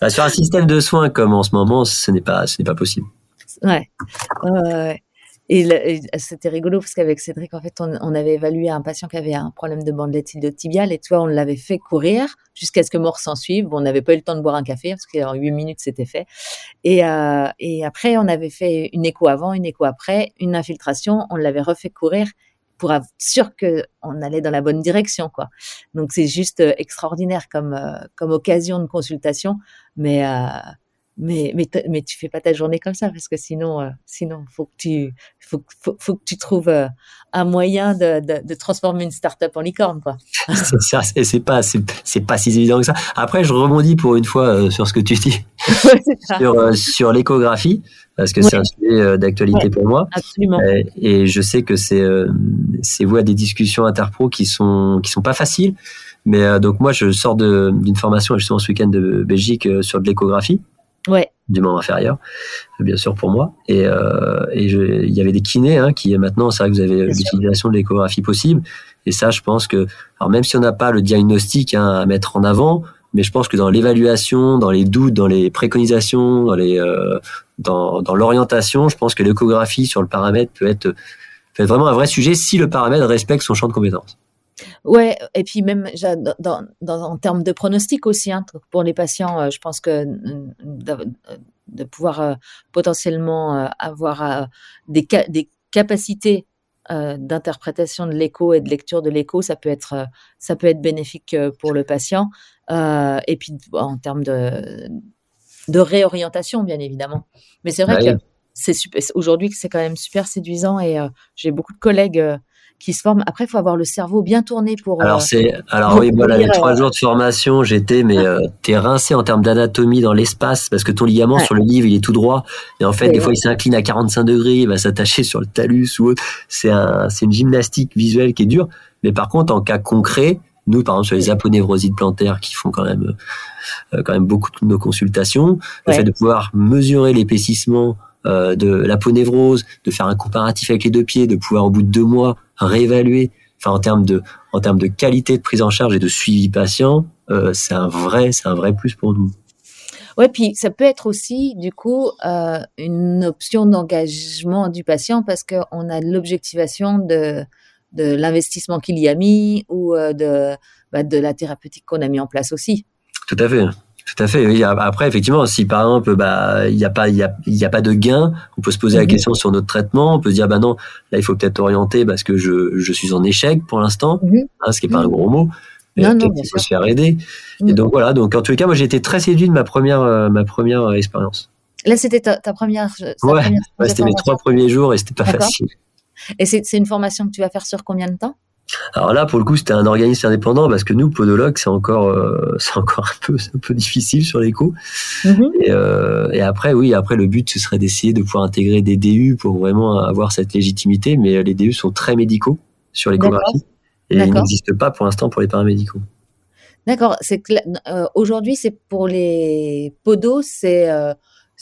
bah, sur un système de soins comme en ce moment, ce n'est pas ce n'est pas possible. Ouais. ouais. Et, c'était rigolo parce qu'avec Cédric, en fait, on, avait évalué un patient qui avait un problème de bande tibiale et toi, on l'avait fait courir jusqu'à ce que mort s'en suive. Bon, on n'avait pas eu le temps de boire un café parce qu'en huit minutes, c'était fait. Et, euh, et après, on avait fait une écho avant, une écho après, une infiltration. On l'avait refait courir pour être sûr qu'on allait dans la bonne direction, quoi. Donc, c'est juste euh, extraordinaire comme, euh, comme occasion de consultation. Mais, mais mais mais tu fais pas ta journée comme ça parce que sinon euh, sinon faut que tu faut, faut, faut que tu trouves euh, un moyen de, de, de, transformer une start-up en licorne quoi. *laughs* c'est c'est pas c'est pas si évident que ça. Après je rebondis pour une fois euh, sur ce que tu dis *laughs* sur sur l'échographie parce que c'est un sujet d'actualité pour moi. Absolument. Et, je sais que c'est c'est vous à des discussions interpro qui sont qui sont pas faciles. Mais donc moi je sors d'une formation justement ce week-end de Belgique sur de l'échographie ouais. du membre inférieur, bien sûr pour moi. Et, euh, et il y avait des kinés hein, qui maintenant, c'est vrai que vous avez l'utilisation de l'échographie possible. Et ça, je pense que, alors même si on n'a pas le diagnostic hein, à mettre en avant, mais je pense que dans l'évaluation, dans les doutes, dans les préconisations, dans les, euh, dans, dans l'orientation, je pense que l'échographie sur le paramètre peut être, peut être vraiment un vrai sujet si le paramètre respecte son champ de compétences. Ouais, et puis même dans, dans, en termes de pronostic aussi, hein, pour les patients, euh, je pense que de, pouvoir euh, potentiellement euh, avoir des, des capacités d'interprétation de l'écho et de lecture de l'écho, ça peut être ça peut être bénéfique pour le patient. et puis en termes de de réorientation, bien évidemment. Mais c'est vrai bah que c'est aujourd'hui c'est quand même super séduisant et j'ai beaucoup de collègues qui se forment. Après, il faut avoir le cerveau bien tourné pour. Alors, euh, c'est, alors oui, voilà, les trois euh, jours de formation, j'étais, mais euh, t'es rincé en termes d'anatomie dans l'espace parce que ton ligament sur le livre, il est tout droit. Et en fait, des fois, il s'incline à 45 degrés, il va s'attacher sur le talus ou autre. C'est un, c'est une gymnastique visuelle qui est dure. Mais par contre, en cas concret, nous, par exemple, sur les aponevrosites plantaires qui font quand même, quand même beaucoup de nos consultations, le fait de pouvoir mesurer l'épaississement euh, de l'aponévrose, de faire un comparatif avec les deux pieds, de pouvoir au bout de deux mois réévaluer. Enfin, en termes de en termes de qualité de prise en charge et de suivi patient, euh, c'est un vrai c'est un vrai plus pour nous. Ouais, puis ça peut être aussi du coup euh, une option d'engagement du patient parce qu'on a l'objectivation de de l'investissement qu'il y a mis ou de bah, de la thérapeutique qu'on a mis en place aussi. Tout à fait. Tout à fait. Après, effectivement, si par exemple, bah, il n'y a pas, il y a, y a pas de gain, on peut se poser la mhm. question sur notre traitement. On peut se dire, bah non, là, il faut peut-être orienter parce que je, je suis en échec pour l'instant, mhm. hein, ce qui n'est pas un gros mot. Mais non, il faut se faire aider. Et mhm. donc voilà. Donc en tous les cas, moi, j'ai été très séduit de ma première, euh, ma première euh, expérience. Là, c'était ta, première. Ouais, c'était mes trois premiers jours et c'était pas facile. Et c'est une formation que tu vas faire sur combien de temps? Alors là, pour le coup, c'était un organisme indépendant parce que nous, podologues, c'est encore, euh, *laughs* c'est encore un peu, un peu difficile sur les coûts. Mhm. Euh, et, après, oui, après le but, ce serait d'essayer de pouvoir intégrer des DU pour vraiment avoir cette légitimité. Mais les DU sont très médicaux sur l'échographie et ils n'existent pas pour l'instant pour les paramédicaux. D'accord. C'est euh, aujourd'hui, c'est pour les podos, c'est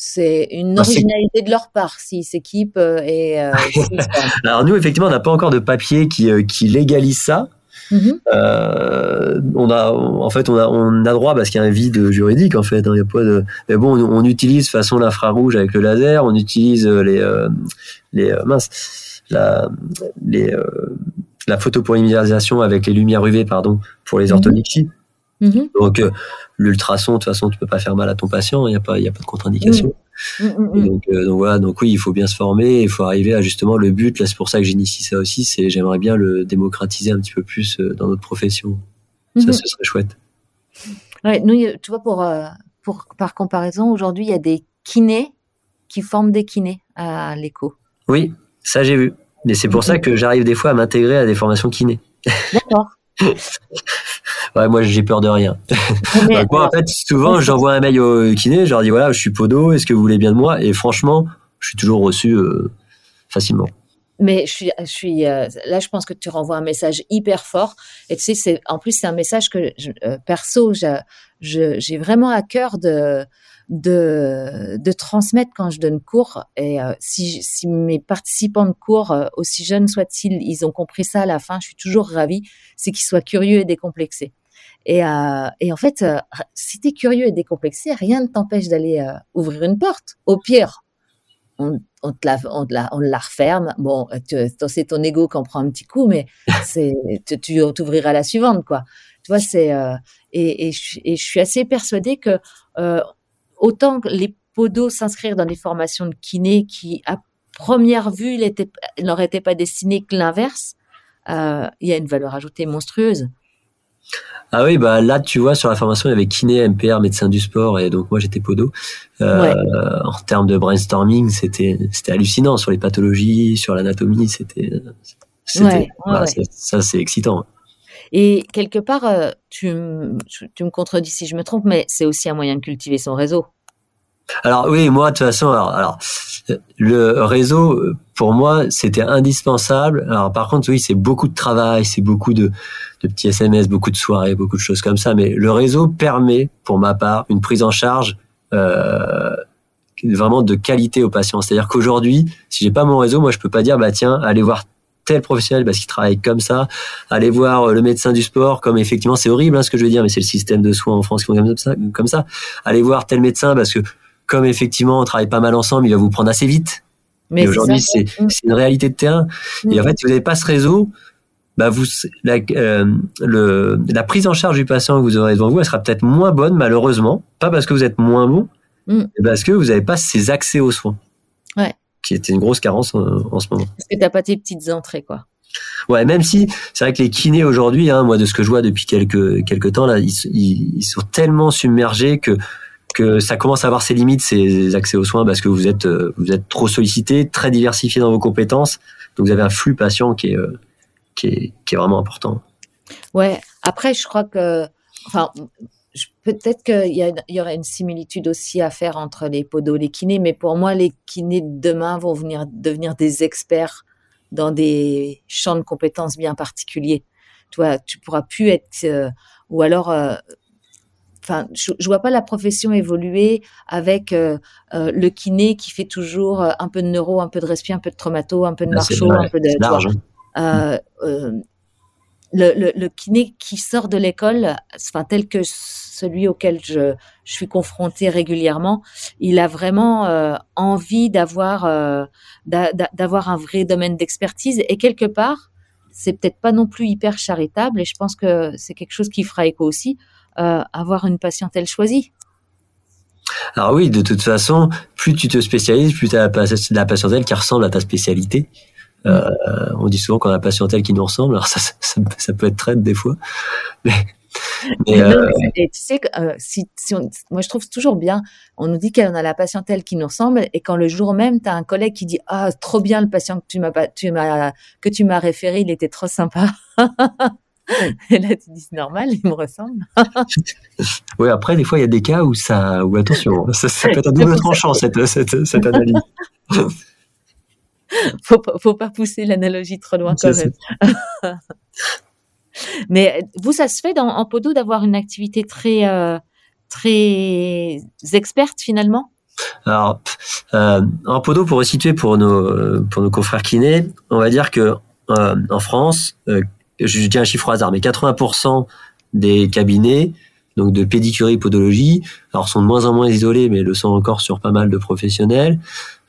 c'est une bah, originalité de leur part s'ils s'équipent euh, et euh, *laughs* *laughs* alors nous effectivement on n'a pas encore de papier qui, euh, qui légalise ça mm-hmm. on a en fait on a on a droit parce qu'il y a un vide juridique en fait hein, y a pas de mais bon on, utilise façon l'infrarouge avec le laser on utilise les les mince la les la photopolymérisation avec les lumières UV pardon pour les mm-hmm. orthonixies Mhm. Donc, euh, l'ultrason, de toute façon, tu peux pas faire mal à ton patient, il n'y a, pas, y a pas de contre-indication. Mm. Mm, mm, donc, euh, donc, voilà, donc oui, il faut bien se former, il faut arriver à justement le but, là c'est pour ça que j'initie ça aussi, c'est j'aimerais bien le démocratiser un petit peu plus euh, dans notre profession. Ça, mhm. ce serait chouette. Ouais, nous, tu vois, pour, pour, par comparaison, aujourd'hui, il y a des kinés qui forment des kinés à l'écho. Oui, ça j'ai vu. Mais c'est pour ça que j'arrive des fois à m'intégrer à des formations kinés. D'accord. *laughs* ouais, moi j'ai peur de rien. *laughs* moi, en fait, souvent j'envoie un mail au kiné, je leur dis voilà, je suis podo, est-ce que vous voulez bien de moi? Et franchement, je suis toujours reçu euh, facilement. Mais je suis, je suis euh, là, je pense que tu renvoies un message hyper fort. Et tu sais, c'est en plus c'est un message que euh, perso, j'ai vraiment à cœur de de, de transmettre quand je donne cours. Et euh, si, si mes participants de cours, euh, aussi jeunes soient-ils, ils ont compris ça à la fin, je suis toujours ravie, c'est qu'ils soient curieux et décomplexés. Et, euh, et en fait, si tu es curieux et décomplexé, rien ne t'empêche d'aller ouvrir une porte. Au pire, on, on, te la, on, la, on la referme. Bon, c'est ton ego qui en prend un petit coup, mais *laughs* c'est tu, tu t'ouvriras la suivante, quoi. Tu vois, c'est et, et, je, et, je, suis assez persuadée que autant que les podos s'inscrire dans des formations de kiné qui, à première vue, n'auraient été pas destinées que l'inverse, euh, il y a une valeur ajoutée monstrueuse. Ah oui, bah là, tu vois, sur la formation, il y avait kiné, MPR, médecin du sport, et donc moi, j'étais podo. Euh, en termes de brainstorming, c'était c'était hallucinant sur les pathologies, sur l'anatomie, c'était ça, c'est excitant. Et quelque part, euh, tu, me contredis si je me trompe, mais c'est aussi un moyen de cultiver son réseau. Alors oui, moi de toute façon, alors, le réseau pour moi c'était indispensable. Alors par contre oui, c'est beaucoup de travail, c'est beaucoup de, de petits SMS, beaucoup de soirées, beaucoup de choses comme ça. Mais le réseau permet, pour ma part, une prise en charge euh, vraiment de qualité aux patients. C'est-à-dire qu'aujourd'hui, si j'ai pas mon réseau, moi je peux pas dire bah tiens, allez voir tel professionnel parce qu'il travaille comme ça. Allez voir euh, le médecin du sport, comme effectivement c'est horrible hein, ce que je veux dire, mais c'est le système de soins en France qui fonctionne comme ça. Comme ça. Allez voir tel médecin parce que comme effectivement on travaille pas mal ensemble, il va vous prendre assez vite. Mais aujourd'hui c'est une réalité de terrain. Et en fait, si vous n'avez pas ce réseau, bah vous la, euh, le, la prise en charge du patient que vous aurez devant vous, elle sera peut-être moins bonne malheureusement, pas parce que vous êtes moins bon, mm. mais parce que vous n'avez pas ces accès aux soins. Ouais qui était une grosse carence en, ce moment. Parce que t'as pas tes petites entrées, quoi. Ouais, même si c'est vrai que les kinés aujourd'hui, hein, moi de ce que je vois depuis quelques quelques temps là, ils, ils, sont tellement submergés que que ça commence à avoir ses limites, ces accès aux soins, parce que vous êtes euh, vous êtes trop sollicité, très diversifié dans vos compétences, donc vous avez un flux patient qui est euh, qui est, qui est vraiment important. Ouais. Après, je crois que, enfin, Peut-être qu'il y, y, aurait une similitude aussi à faire entre les podos et les kinés, mais pour moi, les kinés de demain vont venir devenir des experts dans des champs de compétences bien particuliers. Tu vois, tu pourras plus être, euh, ou alors, euh, enfin, je, je, vois pas la profession évoluer avec euh, le kiné qui fait toujours un peu de neuro, un peu de respi, un peu de traumato, un peu de marcho, un peu de. Large. Le, kiné qui sort de l'école, enfin tel que celui auquel je, suis confrontée régulièrement, il a vraiment euh, envie d'avoir euh, d'avoir un vrai domaine d'expertise et quelque part, c'est peut-être pas non plus hyper charitable et je pense que c'est quelque chose qui fera écho aussi, euh, avoir une patientèle choisie. Alors oui, de toute façon, plus tu te spécialises, plus tu as la patientèle qui ressemble à ta spécialité. Euh, on dit souvent qu'on a la patientèle qui nous ressemble, alors ça, ça, peut être traite des fois. Mais, euh, tu sais, euh, si, moi je trouve toujours bien, on nous dit qu'on a la patientèle qui nous ressemble, et quand le jour même, tu as un collègue qui dit Ah, trop bien le patient que tu m'as tu que tu m'as référé, il était trop sympa. *laughs* Et là, tu dis, c'est normal, il me ressemble. *laughs* oui, après, des fois, il y a des cas où ça, où attention, ça, peut être un double *laughs* tranchant, cette, cette, cette analyse. *laughs* faut, faut pas pousser l'analogie trop loin quand même. *laughs* Mais vous, ça se fait dans, en Podo d'avoir une activité très, euh, très experte finalement? Alors, euh, en Podo, pour resituer pour nos, pour nos confrères kinés, on va dire que euh, en France, je dis un chiffre au hasard, mais 80% des cabinets donc de pédicurie podologie, alors sont de moins en moins isolés, mais le sont encore sur pas mal de professionnels.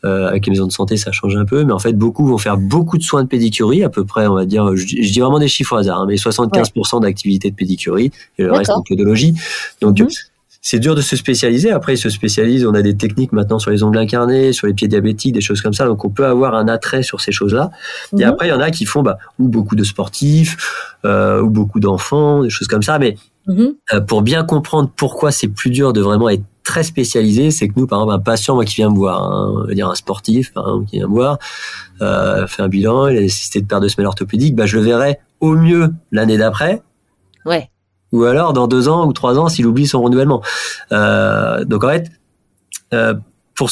Euh, avec les maisons de santé, ça change un peu, mais en fait, beaucoup vont faire beaucoup de soins de pédicurie, à peu près, on va dire, je, dis vraiment des chiffres au hasard, hein, mais 75% d'activité de pédicurie et le reste en podologie. Donc, mhm. c'est dur de se spécialiser. Après, ils se spécialisent. On a des techniques maintenant sur les ongles incarnés, sur les pieds diabétiques, des choses comme ça. Donc, on peut avoir un attrait sur ces choses-là. Et mhm. après, il y en a qui font bah, ou beaucoup de sportifs, euh, ou beaucoup d'enfants, des choses comme ça. Mais mhm. euh, pour bien comprendre pourquoi c'est plus dur de vraiment être très spécialisé, c'est que nous, par exemple, un patient moi, qui vient me voir, hein, dire un sportif par exemple, qui vient me voir, euh, fait un bilan, il a nécessité de perdre de semelles orthopédiques, bah, je le verrai au mieux l'année d'après. Ouais. Ou alors dans deux ans ou trois ans s'il oublie son renouvellement. Euh, donc en fait, euh, pour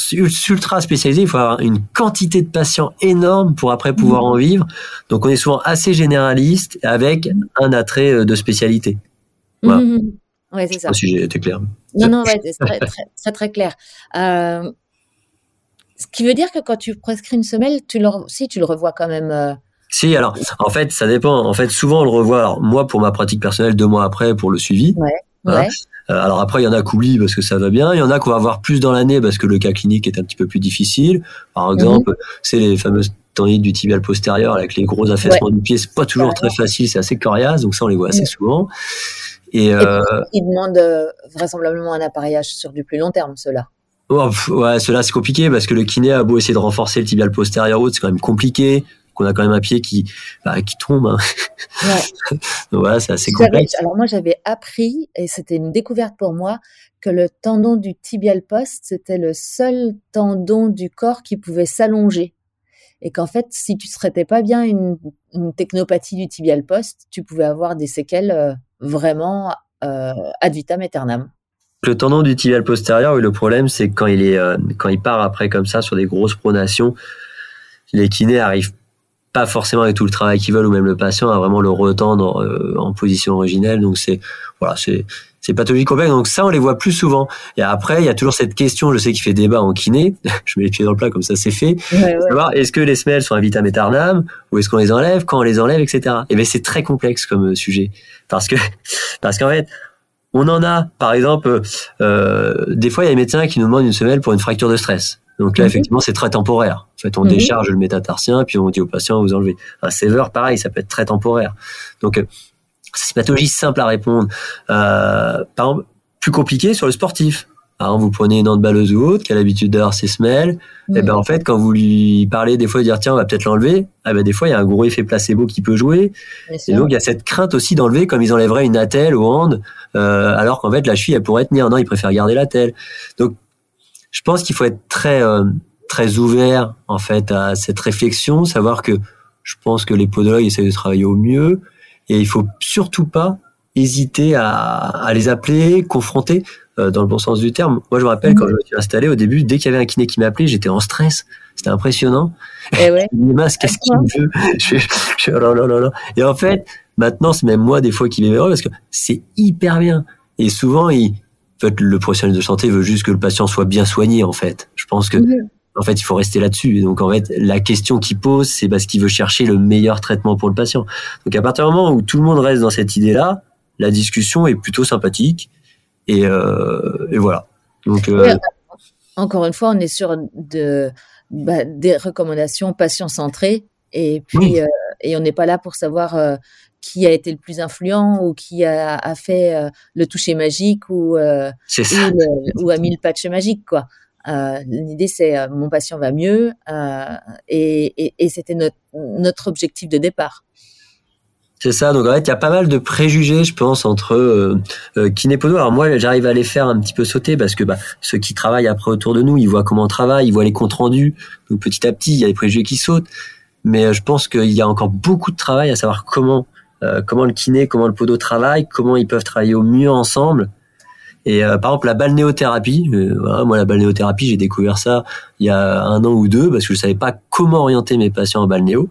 ultra spécialisé, il faut avoir une quantité de patients énorme pour après pouvoir mmh. en vivre. Donc on est souvent assez généraliste avec un attrait de spécialité. Voilà. Mmh, Ouais, c'est ça. Si j'ai été clair. Non, *laughs* non, ouais, c'est très, très, très, clair. Euh, ce qui veut dire que quand tu prescris une semelle, tu le, si tu le revois quand même. Euh, si, alors, en fait, ça dépend. En fait, souvent, on le revoit. Alors, moi, pour ma pratique personnelle, deux mois après, pour le suivi. Ouais. ouais. Euh, alors après, il y en a qui oublient parce que ça va bien. Il y en a qu'on va voir plus dans l'année parce que le cas clinique est un petit peu plus difficile. Par exemple, mhm. c'est les fameuses tendinites du tibial postérieur avec les gros affaissements du pied. C'est pas toujours très facile. C'est assez coriace. Donc ça, on les voit assez souvent. Et, euh, ils demandent euh, vraisemblablement un appareillage sur du plus long terme, cela. Oh, ouais, cela c'est compliqué parce que le kiné a beau essayer de renforcer le tibial postérieur haut, c'est quand même compliqué. Qu'on a quand même un pied qui bah, qui tombe. Hein. Ouais. *laughs* voilà, c'est assez complexe. Alors moi j'avais appris et c'était une découverte pour moi que le tendon du tibial post c'était le seul tendon du corps qui pouvait s'allonger et qu'en fait si tu ne traitais pas bien une, une, technopathie du tibial post, tu pouvais avoir des séquelles euh, vraiment euh, ad vitam aeternam. Le tendon du tibial postérieur, le problème, c'est quand il est, euh, quand il part après comme ça sur des grosses pronations, les kinés arrivent pas forcément avec tout le travail qu'ils veulent ou même le patient à vraiment le retendre euh, en position originelle. Donc c'est voilà, c'est c'est pathologie complexe. Donc ça, on les voit plus souvent. Et après, il y a toujours cette question, je sais qu'il fait débat en kiné. *laughs* je mets les pieds dans le plat comme ça, c'est fait. Ouais, est-ce que les semelles sont un vitam aeternam ou est-ce qu'on les enlève, quand on les enlève, etc. Et bien c'est très complexe comme sujet parce que *laughs* parce qu'en fait, on en a, par exemple, euh, des fois il y a des médecins qui nous demandent une semelle pour une fracture de stress. Donc là, mhm. effectivement, c'est très temporaire. En fait, on mhm. décharge le métatarsien, puis on dit au patient, vous enlevez. Un séver, pareil, ça peut être très temporaire. Donc, euh, c'est une pathologie simple à répondre. Euh, par exemple, plus compliqué sur le sportif. Exemple, vous prenez une handballeuse ou autre qui a l'habitude d'avoir ses semelles, et eh ben en fait, quand vous lui parlez des fois de dire tiens, on va peut-être l'enlever, eh ben des fois il y a un gros effet placebo qui peut jouer. et donc il y a cette crainte aussi d'enlever comme ils enlèveraient une attelle au hand, euh, alors qu'en fait la cheville elle pourrait tenir. Non, ils préfèrent garder l'attelle. Donc je pense qu'il faut être très euh, très ouvert en fait à cette réflexion, savoir que je pense que les podologues essaient de travailler au mieux et il faut surtout pas hésiter à, à les appeler, confronter euh, dans le bon sens du terme. Moi, je me rappelle quand je me suis installé au début, dès qu'il y avait un kiné qui m'appelait, j'étais en stress. C'était impressionnant. Eh ouais. qu'est-ce qu'il me veut? Je, je, oh là, là, là, là. Et en fait, maintenant, c'est même moi des fois qui vais parce que c'est hyper bien. Et souvent, il, en fait, le professionnel de santé veut juste que le patient soit bien soigné, en fait. Je pense que, en fait, il faut rester là-dessus. Donc, en fait, la question qu'il pose, c'est parce qu'il veut chercher le meilleur traitement pour le patient. Donc, à partir du moment où tout le monde reste dans cette idée-là, la discussion est plutôt sympathique. Et, euh, et voilà. Donc, euh, encore une fois, on est sur de, bah, des recommandations patient centrées. Et puis, euh, et on n'est pas là pour savoir qui a été le plus influent ou qui a, a fait euh, le toucher magique ou, euh, ou, ou, a mis le patch magique, quoi. Euh, L'idée, c'est euh, mon patient va mieux et, et, c'était notre, objectif de départ. C'est ça. Donc en fait, il y a pas mal de préjugés, je pense, entre euh, euh, kinépodo. Alors moi, j'arrive à les faire un petit peu sauter parce que bah, ceux qui travaillent après autour de nous, ils voient comment on travaille, ils voient les comptes rendus. Donc petit à petit, il y a des préjugés qui sautent. Mais euh, je pense qu'il y a encore beaucoup de travail à savoir comment euh, comment le kiné, comment le podo travaille, comment ils peuvent travailler au mieux ensemble. Et euh, par exemple, la balnéothérapie, voilà, moi la balnéothérapie, j'ai découvert ça il y a un an ou deux parce que je savais pas comment orienter mes patients en balnéo.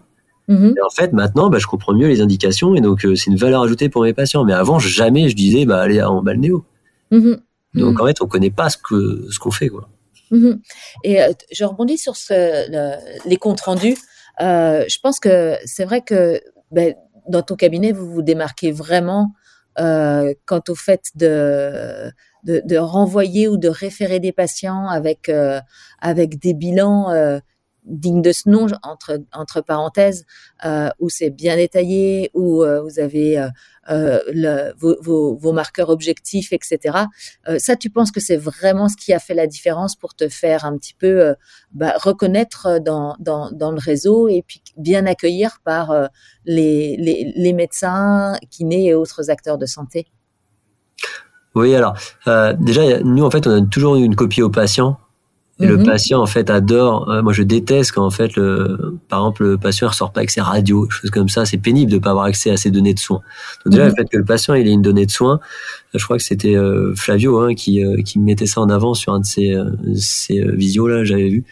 Mmh. Et en fait, maintenant, bah, je comprends mieux les indications et donc euh, c'est une valeur ajoutée pour mes patients. Mais avant, jamais je disais, bah, allez en balnéo. Mmh. Donc mmh. en fait, on connaît pas ce que ce qu'on fait, quoi. Et euh, je rebondis sur ce, le, les comptes rendus. Euh, je pense que c'est vrai que ben, dans ton cabinet, vous vous démarquez vraiment euh, quant au fait de, de, renvoyer ou de référer des patients avec euh, avec des bilans euh, digne de ce nom entre entre parenthèses euh, où c'est bien détaillé où vous avez vos, vos, marqueurs objectifs etc ça tu penses que c'est vraiment ce qui a fait la différence pour te faire un petit peu bah, reconnaître dans, dans, dans le réseau et puis bien accueillir par les, les, les médecins kinés et autres acteurs de santé? Oui alors déjà nous en fait on a toujours une copie aux patients et le patient, en fait, adore. Euh, moi, je déteste quand, en fait, le, par exemple, le patient ne ressort pas avec ses radios, choses comme ça. C'est pénible de pas avoir accès à ses données de soins. Donc, déjà, le fait que le patient il ait une donnée de soins, je crois que c'était euh, Flavio hein, qui, euh, qui mettait ça en avant sur un de ses, euh, ses euh, visios, là, j'avais vu.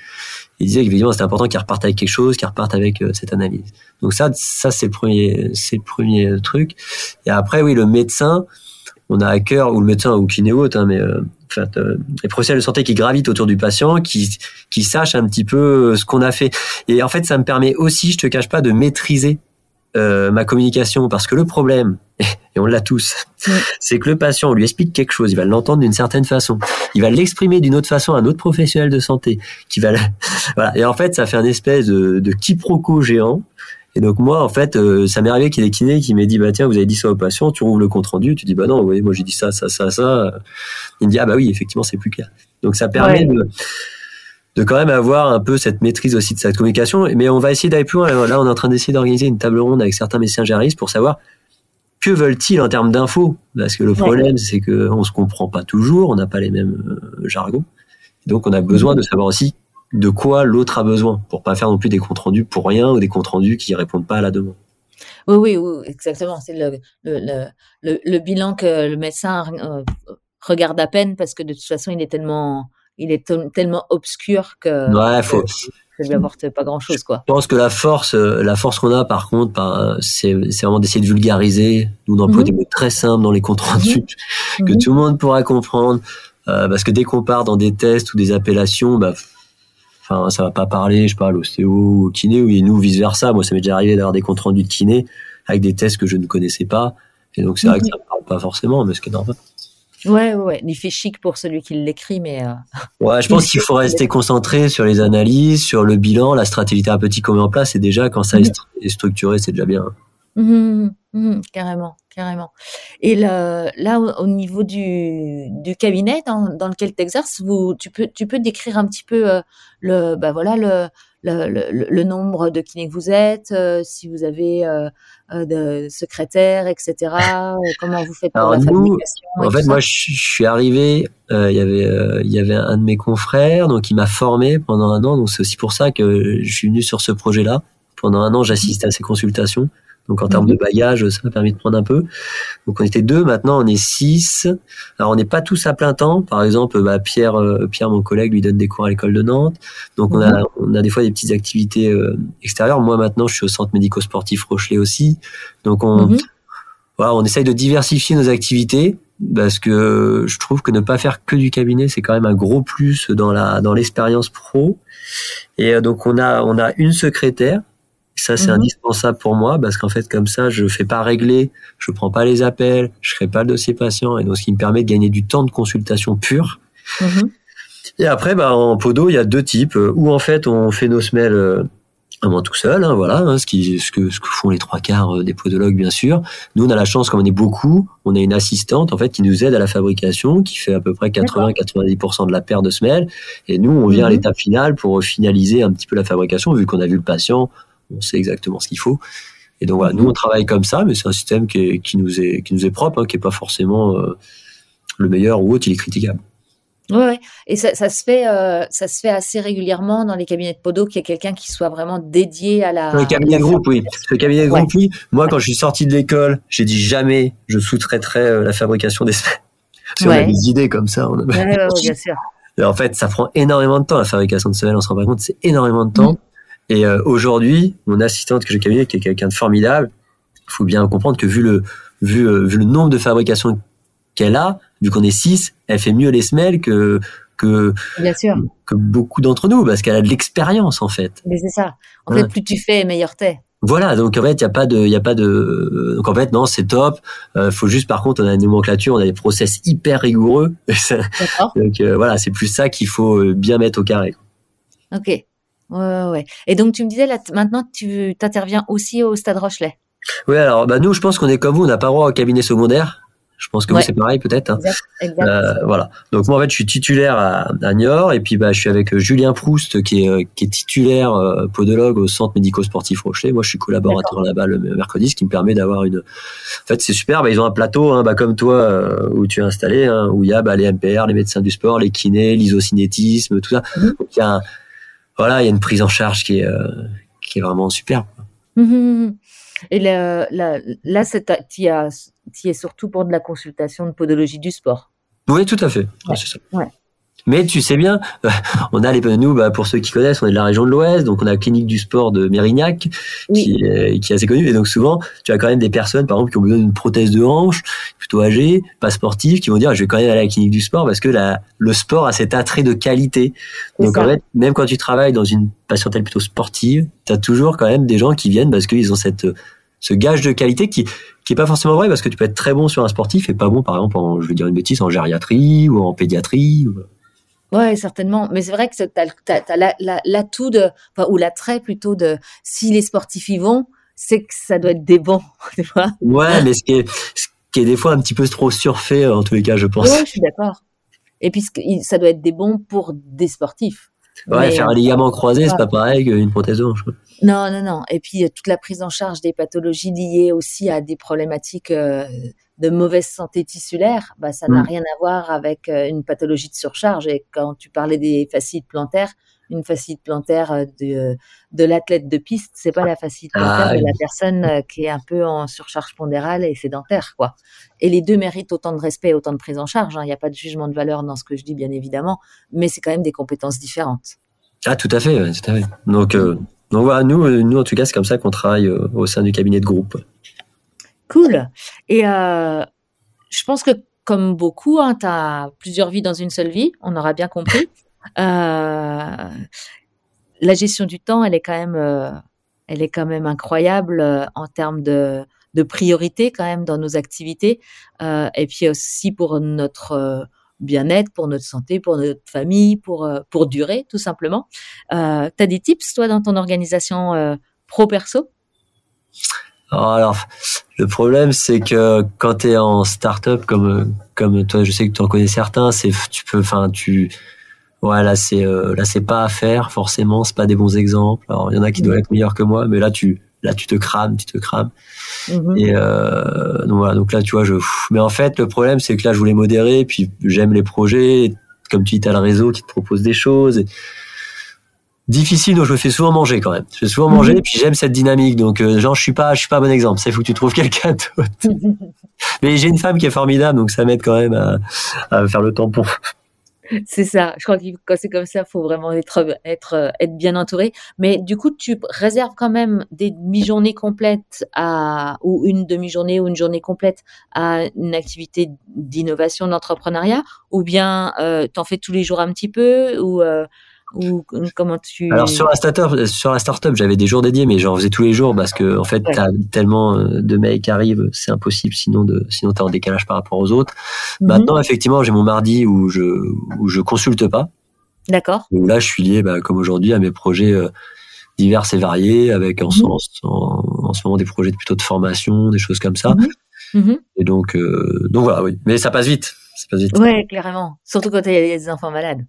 Il disait qu'évidemment, c'était important qu'il reparte avec quelque chose, qu'il reparte avec cette analyse. Donc, ça, ça c'est le premier, c'est le premier truc. Et après, oui, le médecin, on a à cœur, ou le médecin ou kiné autre, hein, mais enfin, euh, les professionnels de santé qui gravitent autour du patient, qui, qui sachent un petit peu ce qu'on a fait. Et en fait, ça me permet aussi, je te cache pas, de maîtriser euh, ma communication parce que le problème, *laughs* et on l'a tous, c'est que le patient, on lui explique quelque chose, il va l'entendre d'une certaine façon, il va l'exprimer d'une autre façon à un autre professionnel de santé, qui va, *laughs* voilà. Et en fait, ça fait un espèce de, de quiproquo géant et donc moi, en fait, euh, ça m'est arrivé qu'il y ait des kinés qui m'aient dit, bah tiens, vous avez dit ça au patient, tu rouvres le compte rendu, tu dis, bah non, oui, moi j'ai dit ça, ça, ça, ça. Il me dit, ah bah oui, effectivement, c'est plus clair. Donc ça permet ouais. de, de quand même avoir un peu cette maîtrise aussi de cette communication. Mais on va essayer d'aller plus loin. Là, on est en train d'essayer d'organiser une table ronde avec certains médecins généralistes pour savoir que veulent-ils en termes d'infos Parce que le problème, ouais. c'est qu'on se comprend pas toujours, on n'a pas les mêmes euh, jargons. Donc on a besoin de savoir aussi de quoi l'autre a besoin pour pas faire non plus des comptes rendus pour rien ou des comptes rendus qui répondent pas à la demande. Oui, oui, oui exactement. C'est le, le, le, le, bilan que le médecin euh, regarde à peine parce que de toute façon, il est tellement, il est tellement obscur que. Ouais, faut. ça lui apporte pas grand chose, quoi. Je pense que la force, euh, la force qu'on a, par contre, c'est, vraiment d'essayer de vulgariser. Nous, mm -hmm. des mots très simples dans les comptes rendus mm -hmm. que mm -hmm. tout le monde pourra comprendre. Euh, parce que dès qu'on part dans des tests ou des appellations, bah, Enfin, ça va pas parler, je sais pas, l'ostéo ou au kiné, ou nous, vice versa. Moi, ça m'est déjà arrivé d'avoir des comptes rendus de kiné avec des tests que je ne connaissais pas. Et donc, c'est mm -hmm. vrai que ça me parle pas forcément, mais ce qui est normal. Ouais, ouais, il fait chic pour celui qui l'écrit, mais. Euh... *laughs* Ouais, je pense qu'il faut rester concentré sur les analyses, sur le bilan, la stratégie thérapeutique qu'on met en place. Et déjà, quand ça est structuré, c'est déjà bien. Mmh, mmh, carrément, carrément. Et le, là, au, au, niveau du, du cabinet dans, dans lequel tu exerces, vous, tu peux, tu peux décrire un petit peu euh, le, bah voilà, le, le, le, le, nombre de kinés que vous êtes, euh, si vous avez euh, euh de secrétaires, etc. Comment vous faites pour Alors la nous, fabrication En fait, moi, je, je, suis arrivé, il y avait, il y avait un de mes confrères, donc il m'a formé pendant un an. Donc c'est aussi pour ça que je suis venu sur ce projet-là. Pendant un an, j'assistais à ces consultations. Donc en termes mmh. de bagage, ça m'a permis de prendre un peu. Donc on était deux, maintenant on est six. Alors on n'est pas tous à plein temps. Par exemple, bah, Pierre, euh, Pierre, mon collègue, lui donne des cours à l'école de Nantes. Donc on a, on a des fois des petites activités euh, extérieures. Moi maintenant, je suis au centre médico-sportif Rochelet aussi. Donc on, mmh. voilà, on essaye de diversifier nos activités parce que je trouve que ne pas faire que du cabinet, c'est quand même un gros plus dans la dans l'expérience pro. Et euh, donc on a on a une secrétaire ça, c'est mmh. indispensable pour moi parce qu'en fait, comme ça, je fais pas régler, je prends pas les appels, je crée pas le dossier patient et donc ce qui me permet de gagner du temps de consultation pure. Mmh. Et après, bah, en podo, il y a deux types où en fait, on fait nos semelles moi tout seul, hein, voilà, hein, ce, qui, ce, que, ce que font les trois quarts euh, des podologues, bien sûr. Nous, on a la chance, comme on est beaucoup, on a une assistante, en fait, qui nous aide à la fabrication, qui fait à peu près 80-90% de la paire de semelles. Et nous, on vient à mhm. l'étape finale pour finaliser un petit peu la fabrication, vu qu'on a vu le patient, on sait exactement ce qu'il faut. Et donc, voilà, nous, on travaille comme ça, mais c'est un système qui, qui, nous, est, qui nous est propre, hein, qui est pas forcément euh, le meilleur ou autre, il est critiquable. Ouais, et ça, ça se fait, euh, ça se fait assez régulièrement dans les cabinets de podo qu'il y ait quelqu'un qui soit vraiment dédié à la. Le cabinet de groupe, oui. Le cabinet de groupe, oui. Moi, quand je suis sorti de l'école, j'ai dit jamais je sous-traiterai euh, la fabrication des semelles. *laughs* Parce ouais. a des idées comme ça. On a... *laughs* ouais, bien sûr. Et en fait, ça prend énormément de temps la fabrication de semelles. On se rend pas compte, c'est énormément de temps. Mm. Et euh, aujourd'hui, mon assistante que j'ai cabinet, qui est quelqu'un de formidable, il faut bien comprendre que vu le vu, vu le nombre de fabrications qu'elle a, vu qu'on est six, elle fait mieux les semelles que que, que beaucoup d'entre nous parce qu'elle a de l'expérience en fait. Mais c'est ça. En fait, plus tu fais, meilleur t'es. Voilà, donc en fait, il y a pas de, il y a pas de, donc en fait, non, c'est top. Euh, faut juste, par contre, on a une nomenclature, on a des process hyper rigoureux. *laughs* donc euh, voilà, c'est plus ça qu'il faut euh, bien mettre au carré. Ok. Ouais, ouais. Et donc tu me disais là, maintenant, tu t'interviens aussi au Stade Rochelet. Oui, alors bah nous, je pense qu'on est comme vous, on n'a pas droit au cabinet secondaire. Je pense que vous c'est pareil peut-être. Hein. Euh, voilà. Donc moi en fait je suis titulaire à, à Niort et puis bah je suis avec euh, Julien Proust qui est, euh, qui est titulaire euh, podologue au centre médico-sportif Rocher. Moi je suis collaborateur là-bas le mercredi, ce qui me permet d'avoir une. En fait c'est super. Bah, ils ont un plateau hein, bah, comme toi euh, où tu es installé, hein, où il y a bah, les MPR, les médecins du sport, les kinés, l'isocinétisme, tout ça. Mhm. Donc il y a voilà il y a une prise en charge qui est qui est vraiment super. Mmh *laughs* et là, là, là tu es surtout pour de la consultation de podologie du sport. Oui, tout à fait. Mais tu sais bien, on a les nous, bah, pour ceux qui connaissent, on est de la région de l'Ouest, donc on a la clinique du sport de Mérignac, qui, est, qui est assez connue. Et donc souvent, tu as quand même des personnes, par exemple, qui ont besoin d'une prothèse de hanche, plutôt âgées, pas sportives, qui vont dire, je vais quand même aller à la clinique du sport parce que la, le sport a cet attrait de qualité. Donc en fait, même quand tu travailles dans une patientèle plutôt sportive, tu as toujours quand même des gens qui viennent parce qu'ils ont cette ce gage de qualité qui qui est pas forcément vrai parce que tu peux être très bon sur un sportif et pas bon par exemple en je vais dire une bêtise en gériatrie ou en pédiatrie ou... Ouais, certainement. Mais c'est vrai que tu as, l'atout de, enfin, ou l'attrait plutôt de, si les sportifs y vont, c'est que ça doit être des bons, *laughs* tu vois. Ouais, mais ce qui, est, ce qui est des fois un petit peu trop surfait, en tous les cas, je pense. Ouais, je suis d'accord. Et puis, ça doit être des bons pour des sportifs. Ouais, faire un ligament croisé, c'est pas pareil qu'une prothèse de hanche. Non, non, non. Et puis, toute la prise en charge des pathologies liées aussi à des problématiques euh, de mauvaise santé tissulaire, bah, ça n'a mm. rien à voir avec euh, une pathologie de surcharge. Et quand tu parlais des fascites plantaires, une fascite plantaire euh, de, de l'athlète de piste, c'est pas la fascite ah plantaire de la personne euh, qui est un peu en surcharge pondérale et sédentaire, quoi. Et les deux méritent autant de respect et autant de prise en charge. Hein. Il n'y a pas de jugement de valeur dans ce que je dis, bien évidemment, mais c'est quand même des compétences différentes. Ah, tout à fait, tout à fait. Donc, donc voilà, nous, nous, en tout cas, c'est comme ça qu'on travaille au sein du cabinet de groupe. Cool. Et euh, je pense que comme beaucoup, hein, tu as plusieurs vies dans une seule vie, on aura bien compris. *laughs* Euh, la gestion du temps, elle est quand même, euh, elle est quand même incroyable euh, en termes de, priorité quand même dans nos activités, et puis aussi pour notre bien-être, pour notre santé, pour notre famille, pour pour durer tout simplement. tu as des tips toi dans ton organisation pro perso alors, le problème, c'est que quand tu es en start-up, comme, comme toi, je sais que tu en connais certains, c'est, tu peux, enfin, tu, ouais, là, c'est, euh, là, c'est pas à faire, forcément, c'est pas des bons exemples. Alors, il y en a qui doivent être meilleurs que moi, mais là, tu, là, tu te crames, tu te crames. Mm-hmm. Et, euh, donc voilà, donc là, tu vois, je, mais en fait, le problème, c'est que là, je voulais modérer, puis j'aime les projets, comme tu dis, tu as le réseau qui te propose des choses. Et, difficile donc je me fais souvent manger quand même je fais souvent manger et mhm. puis j'aime cette dynamique donc euh, genre je suis pas je suis pas un bon exemple c'est faut que tu trouves *laughs* quelqu'un d'autre *laughs* mais j'ai une femme qui est formidable donc ça m'aide quand même à, à faire le tampon c'est ça. Je crois que quand c'est comme ça, il faut vraiment être, être, être bien entouré. Mais du coup, tu réserves quand même des demi-journées complètes à, ou une demi-journée ou une journée complète à une activité d'innovation, d'entrepreneuriat, ou bien euh, t'en fais tous les jours un petit peu, ou euh, ou comment tu Alors sur la startup, sur la startup, j'avais des jours dédiés, mais j'en faisais tous les jours parce que en fait, t'as tellement euh, de mecs qui arrivent, c'est impossible sinon de sinon t'es en décalage par rapport aux autres. Mhm. Maintenant, effectivement, j'ai mon mardi où je où je consulte pas. D'accord. Là, je suis lié, bah, comme aujourd'hui, à mes projets. Euh, diverses et variées, avec en, ce moment des projets plutôt de formation, des choses comme ça. Et donc, donc voilà, oui. Mais ça passe vite. Ça passe vite. Ouais, clairement. Surtout quand il y a des enfants malades.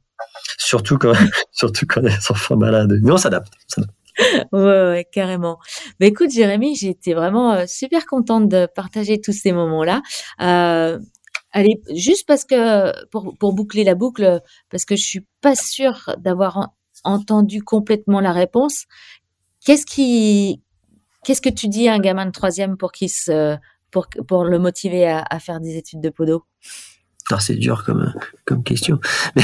Surtout quand, *laughs* surtout quand des enfants malades. Mais on s'adapte. ouais, carrément. Mais écoute, Jérémy, j'étais vraiment super contente de partager tous ces moments-là. Euh, allez, juste parce que pour, pour boucler la boucle, parce que je suis pas sûre d'avoir entendu complètement la réponse. Qu'est-ce qui, qu'est-ce que tu dis à un gamin de troisième pour qu'il se, pour, pour le motiver à, à faire des études de podo? C'est dur comme comme question. Mais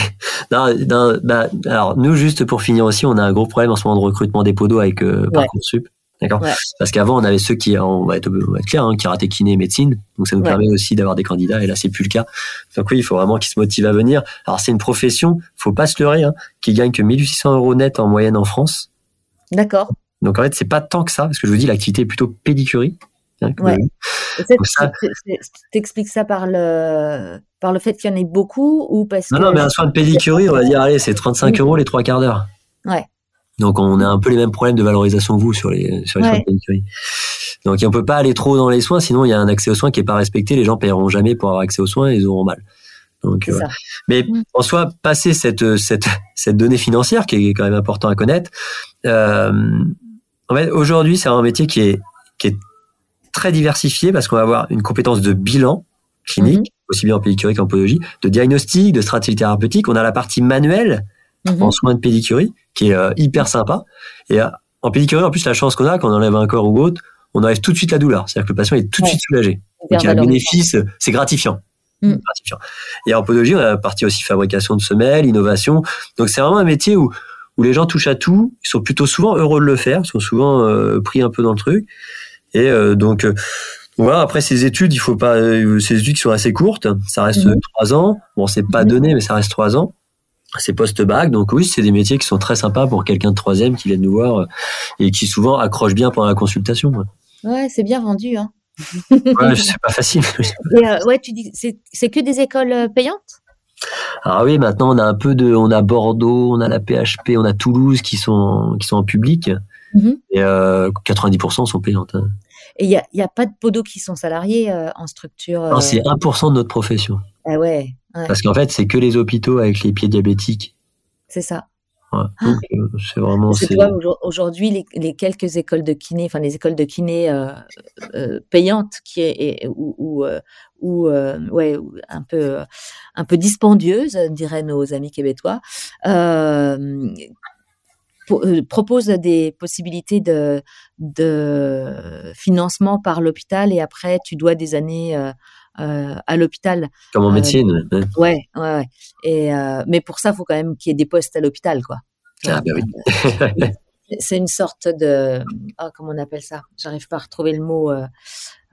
non, non, bah, alors nous juste pour finir aussi, on a un gros problème en ce moment de recrutement des podos avec euh, parcoursup. D'accord? Parce qu'avant, on avait ceux qui, on va être, on va être clair, hein, qui rataient kiné et médecine. Donc, ça nous permet aussi d'avoir des candidats. Et là, c'est plus le cas. Donc oui, il faut vraiment qu'ils se motivent à venir. Alors, c'est une profession, faut pas se leurrer, hein, qui gagne que 1800 euros net en moyenne en France. D'accord. Donc, en fait, c'est pas tant que ça, parce que je vous dis, l'activité est plutôt pédicurie. Ouais. T'expliques ça par le, par le fait qu'il y en ait beaucoup ou parce non, que. Non, mais un soin de pédicurie, on va dire, allez, c'est 35 euros les trois quarts d'heure. Ouais. Donc on a un peu les mêmes problèmes de valorisation que vous sur les, sur les soins de pédicure. Donc on peut pas aller trop dans les soins, sinon il y a un accès aux soins qui est pas respecté. Les gens paieront jamais pour avoir accès aux soins et ils auront mal. Donc, euh, Mais mm. en soi, passer cette, cette, *laughs* cette donnée financière qui est quand même important à connaître, euh, en fait, aujourd'hui, c'est un métier qui est, qui est très diversifié parce qu'on va avoir une compétence de bilan clinique, mm-hmm. aussi bien en pédicurie qu'en podologie, de diagnostic, de stratégie thérapeutique. On a la partie manuelle mm-hmm. en soins de pédicurie qui est euh, hyper sympa. Et euh, en pédicurie, en plus, la chance qu'on a, quand on enlève un corps ou autre, on enlève tout de suite la douleur. C'est-à-dire que le patient est tout de suite soulagé. Donc, il y a un bénéfice, c'est gratifiant. Mm. gratifiant. Et en podologie, on a la partie aussi fabrication de semelles, innovation. Donc, c'est vraiment un métier où, où les gens touchent à tout. Ils sont plutôt souvent heureux de le faire. Ils sont souvent euh, pris un peu dans le truc. Et donc, voilà, après ces études, il faut pas, ces études qui sont assez courtes, ça reste mm-hmm. trois ans. Bon, c'est pas mm-hmm. donné, mais ça reste trois ans c'est post-bac. Donc oui, c'est des métiers qui sont très sympas pour quelqu'un de troisième qui vient nous voir euh, et qui souvent accroche bien pendant la consultation. Ouais, c'est bien vendu. Hein. *laughs* ouais, c'est pas facile. *laughs* Euh, ouais, tu dis, c'est que des écoles euh, payantes? Ah oui, maintenant on a un peu de, on a Bordeaux, on a la PHP, on a Toulouse qui sont qui sont en public mm-hmm. et 90% sont payantes. Hein. Et il n'y a, y a, pas de podos qui sont salariés en structure. Non, c'est 1% de notre profession. Ah ouais. Parce qu'en fait, c'est que les hôpitaux avec les pieds diabétiques. C'est ça. Ouais. Ah. Euh, c'est vraiment. C'est aujourd'hui, les, les, quelques écoles de kiné, enfin les écoles de kiné euh, euh, payantes, qui est, ou, ou, ou ouais, un peu, un peu dispendieuses, diraient nos amis québécois, proposent des possibilités de, de financement par l'hôpital et après tu dois des années euh, à l'hôpital. Comme en euh, médecine. Ouais, ouais, ouais. Et, euh, mais pour ça, il faut quand même qu'il y ait des postes à l'hôpital, quoi. Ah, ben oui. *laughs* c'est une sorte de. Oh, comment on appelle ça? J'arrive pas à retrouver le mot.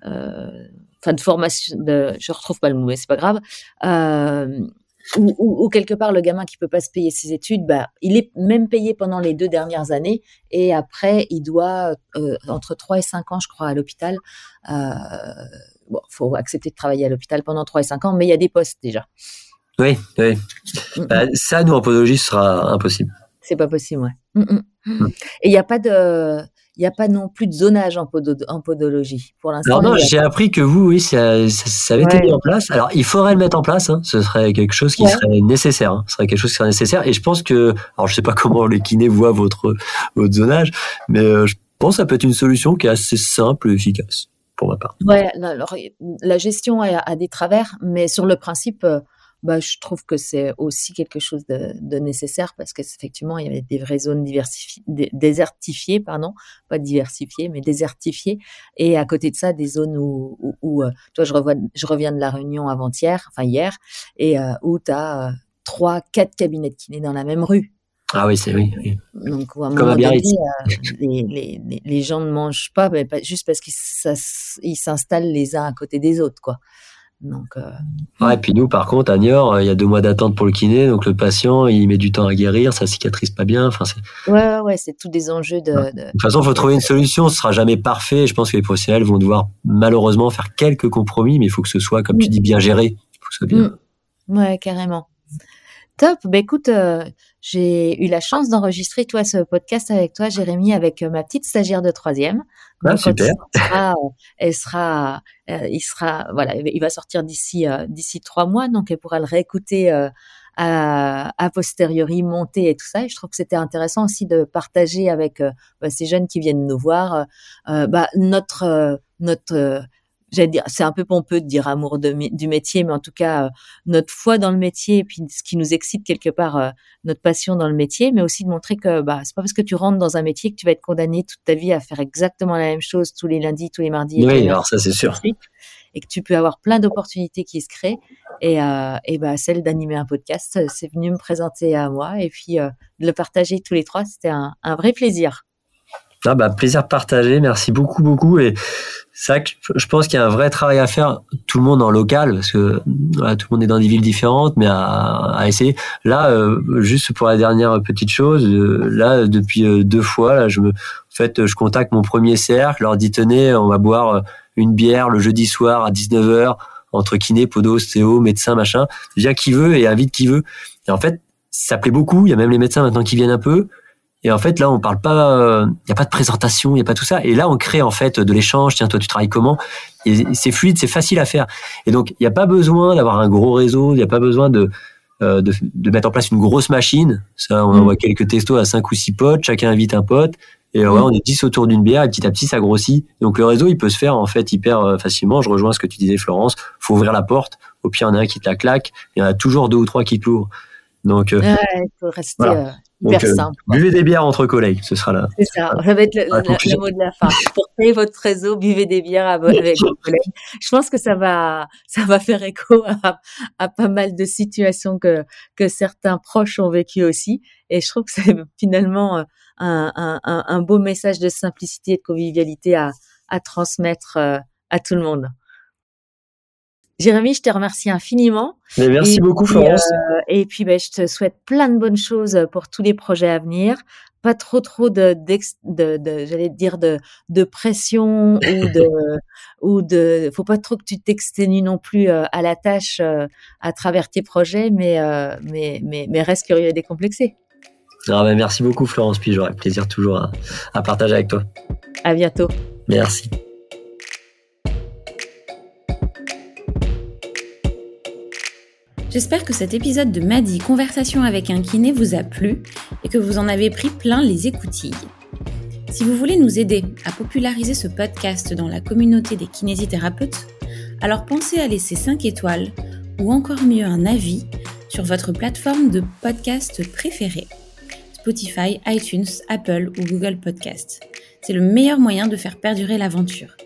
Enfin, de formation. De, je retrouve pas le mot, mais c'est pas grave. Ou, ou, quelque part le gamin qui peut pas se payer ses études, bah, il est même payé pendant les deux dernières années et après il doit entre 3 et 5 ans, je crois, à l'hôpital euh, bon, faut accepter de travailler à l'hôpital pendant 3 et 5 ans, mais il y a des postes déjà. Oui, oui. Bah, ça, nous, en podologie, ce sera impossible. C'est pas possible, ouais. Mm. Et il n'y a pas de. Il n'y a pas non plus de zonage en, podologie pour l'instant. Alors non, j'ai appris que vous, oui, ça, ça, avait été mis en place. Alors, il faudrait le mettre en place. Hein. Ce serait quelque chose qui serait nécessaire. Hein. Ce serait quelque chose qui serait nécessaire. Et je pense que, alors je sais pas *laughs* comment les kinés voient votre votre zonage, mais euh, je pense que ça peut être une solution qui est assez simple et efficace pour ma part. Ouais, alors, la gestion a, des travers, mais sur le principe, euh, bah, je trouve que c'est aussi quelque chose de, nécessaire parce qu'effectivement, il y avait des vraies zones désertifiées, pardon, pas diversifiées, mais désertifiées. Et à côté de ça, des zones où, où, euh, toi, je, revois, je reviens de la réunion avant-hier, enfin hier, et euh, où tu as trois, quatre cabinets de kiné dans la même rue. Ah oui, c'est oui, Donc, à un Comme moment donné, euh, les, les, les, gens ne mangent pas, mais pas juste parce qu'ils s'installent les uns à côté des autres, quoi. Donc, euh... ouais, et puis nous, par contre, à Niort, euh, il y a deux mois d'attente pour le kiné, donc le patient, il met du temps à guérir, ça cicatrise pas bien. Enfin, c'est... Ouais, ouais, c'est tous des enjeux de. De, toute façon, il faut trouver une solution. Ce sera jamais parfait. Je pense que les professionnels vont devoir malheureusement faire quelques compromis, mais il faut que ce soit, comme tu dis, bien géré. Il faut que ce soit bien. Mmh. Ouais, carrément. Top. Bah, écoute, euh, j'ai eu la chance d'enregistrer toi ce podcast avec toi, Jérémy, avec euh, ma petite stagiaire de troisième. Ah, super. elle sera, il sera, voilà, il va sortir d'ici d'ici trois mois, donc elle pourra le réécouter à, a posteriori monter et tout ça. Et je trouve que c'était intéressant aussi de partager avec bah, ces jeunes qui viennent nous voir bah, notre notre j'allais dire, c'est un peu pompeux de dire amour du métier, mais en tout cas euh, notre foi dans le métier, et puis ce qui nous excite quelque part, euh, notre passion dans le métier, mais aussi de montrer que bah c'est pas parce que tu rentres dans un métier que tu vas être condamné toute ta vie à faire exactement la même chose tous les lundis, tous les mardis. oui, alors ça c'est sûr. Et que tu peux avoir plein d'opportunités qui se créent. Et, euh, et bah, celle d'animer un podcast, c'est venu me présenter à moi et puis de le partager tous les trois, c'était un, un vrai plaisir. Ah bah, plaisir partagé, merci beaucoup, beaucoup. Et c'est je pense qu'il y a un vrai travail à faire, tout le monde en local, parce que voilà, tout le monde est dans des villes différentes, mais à, à essayer. Là, euh, juste pour la dernière petite chose, euh, là, depuis euh, deux fois, là, je me, en fait, je contacte mon premier cercle, leur dis tenez, on va boire une bière le jeudi soir à 19h entre kiné, podo, ostéo, médecin, machin. Viens qui veut et invite qui veut. Et en fait, ça plaît beaucoup. Il y a même les médecins maintenant qui viennent un peu. Et en fait, là, on parle pas, il euh, n'y a pas de présentation, il n'y a pas tout ça. Et là, on crée en fait de l'échange. Tiens, toi, tu travailles comment? Et c'est fluide, c'est facile à faire. Et donc, il n'y a pas besoin d'avoir un gros réseau, il n'y a pas besoin de, euh, de, de, mettre en place une grosse machine. Ça, on mm. envoie quelques textos à cinq ou six potes, chacun invite un pote. Et ouais, mm. on est 10 autour d'une bière et petit à petit, ça grossit. Donc, le réseau, il peut se faire en fait hyper euh, facilement. Je rejoins ce que tu disais, Florence. faut ouvrir la porte. Au pire, il y en a un qui te la claque. Il y en a toujours deux ou trois qui te l'ouvrent. Donc, euh, il faut rester. Donc, euh, buvez des bières entre collègues, ce sera là. C'est ça, ça va être le, mot de la fin. Pour créer votre réseau, buvez des bières avec vos *laughs* collègues. Je pense que ça va, ça va faire écho à, à, pas mal de situations que, que certains proches ont vécues aussi. Et je trouve que c'est *laughs* finalement euh, un, un, un, beau message de simplicité et de convivialité à, à transmettre euh, à tout le monde. Jérémy, je te remercie infiniment. Mais merci beaucoup, Florence. Euh, et puis, ben, je te souhaite plein de bonnes choses pour tous les projets à venir. Pas trop, trop de, de, de, j'allais dire de, de pression ou *laughs* de, ou de, faut pas trop que tu t'exténues non plus euh, à la tâche euh, à travers tes projets, mais, mais, mais, mais reste curieux et décomplexé. Ah ben, merci beaucoup, Florence. Puis j'aurai plaisir toujours à, à partager avec toi. À bientôt. Merci. J'espère que cet épisode de Madi Conversation avec un kiné vous a plu et que vous en avez pris plein les écoutilles. Si vous voulez nous aider à populariser ce podcast dans la communauté des kinésithérapeutes, alors pensez à laisser 5 étoiles ou encore mieux un avis sur votre plateforme de podcast préférée. Spotify, iTunes, Apple ou Google Podcast. C'est le meilleur moyen de faire perdurer l'aventure.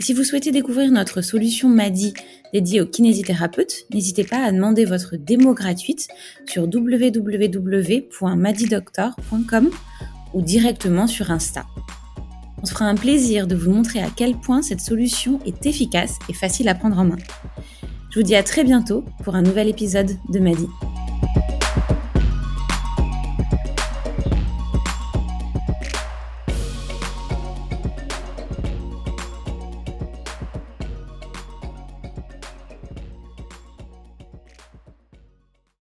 Si vous souhaitez découvrir notre solution MADI dédiée aux kinésithérapeutes, n'hésitez pas à demander votre démo gratuite sur www.madidoctor.com ou directement sur Insta. On se fera un plaisir de vous montrer à quel point cette solution est efficace et facile à prendre en main. Je vous dis à très bientôt pour un nouvel épisode de Madi.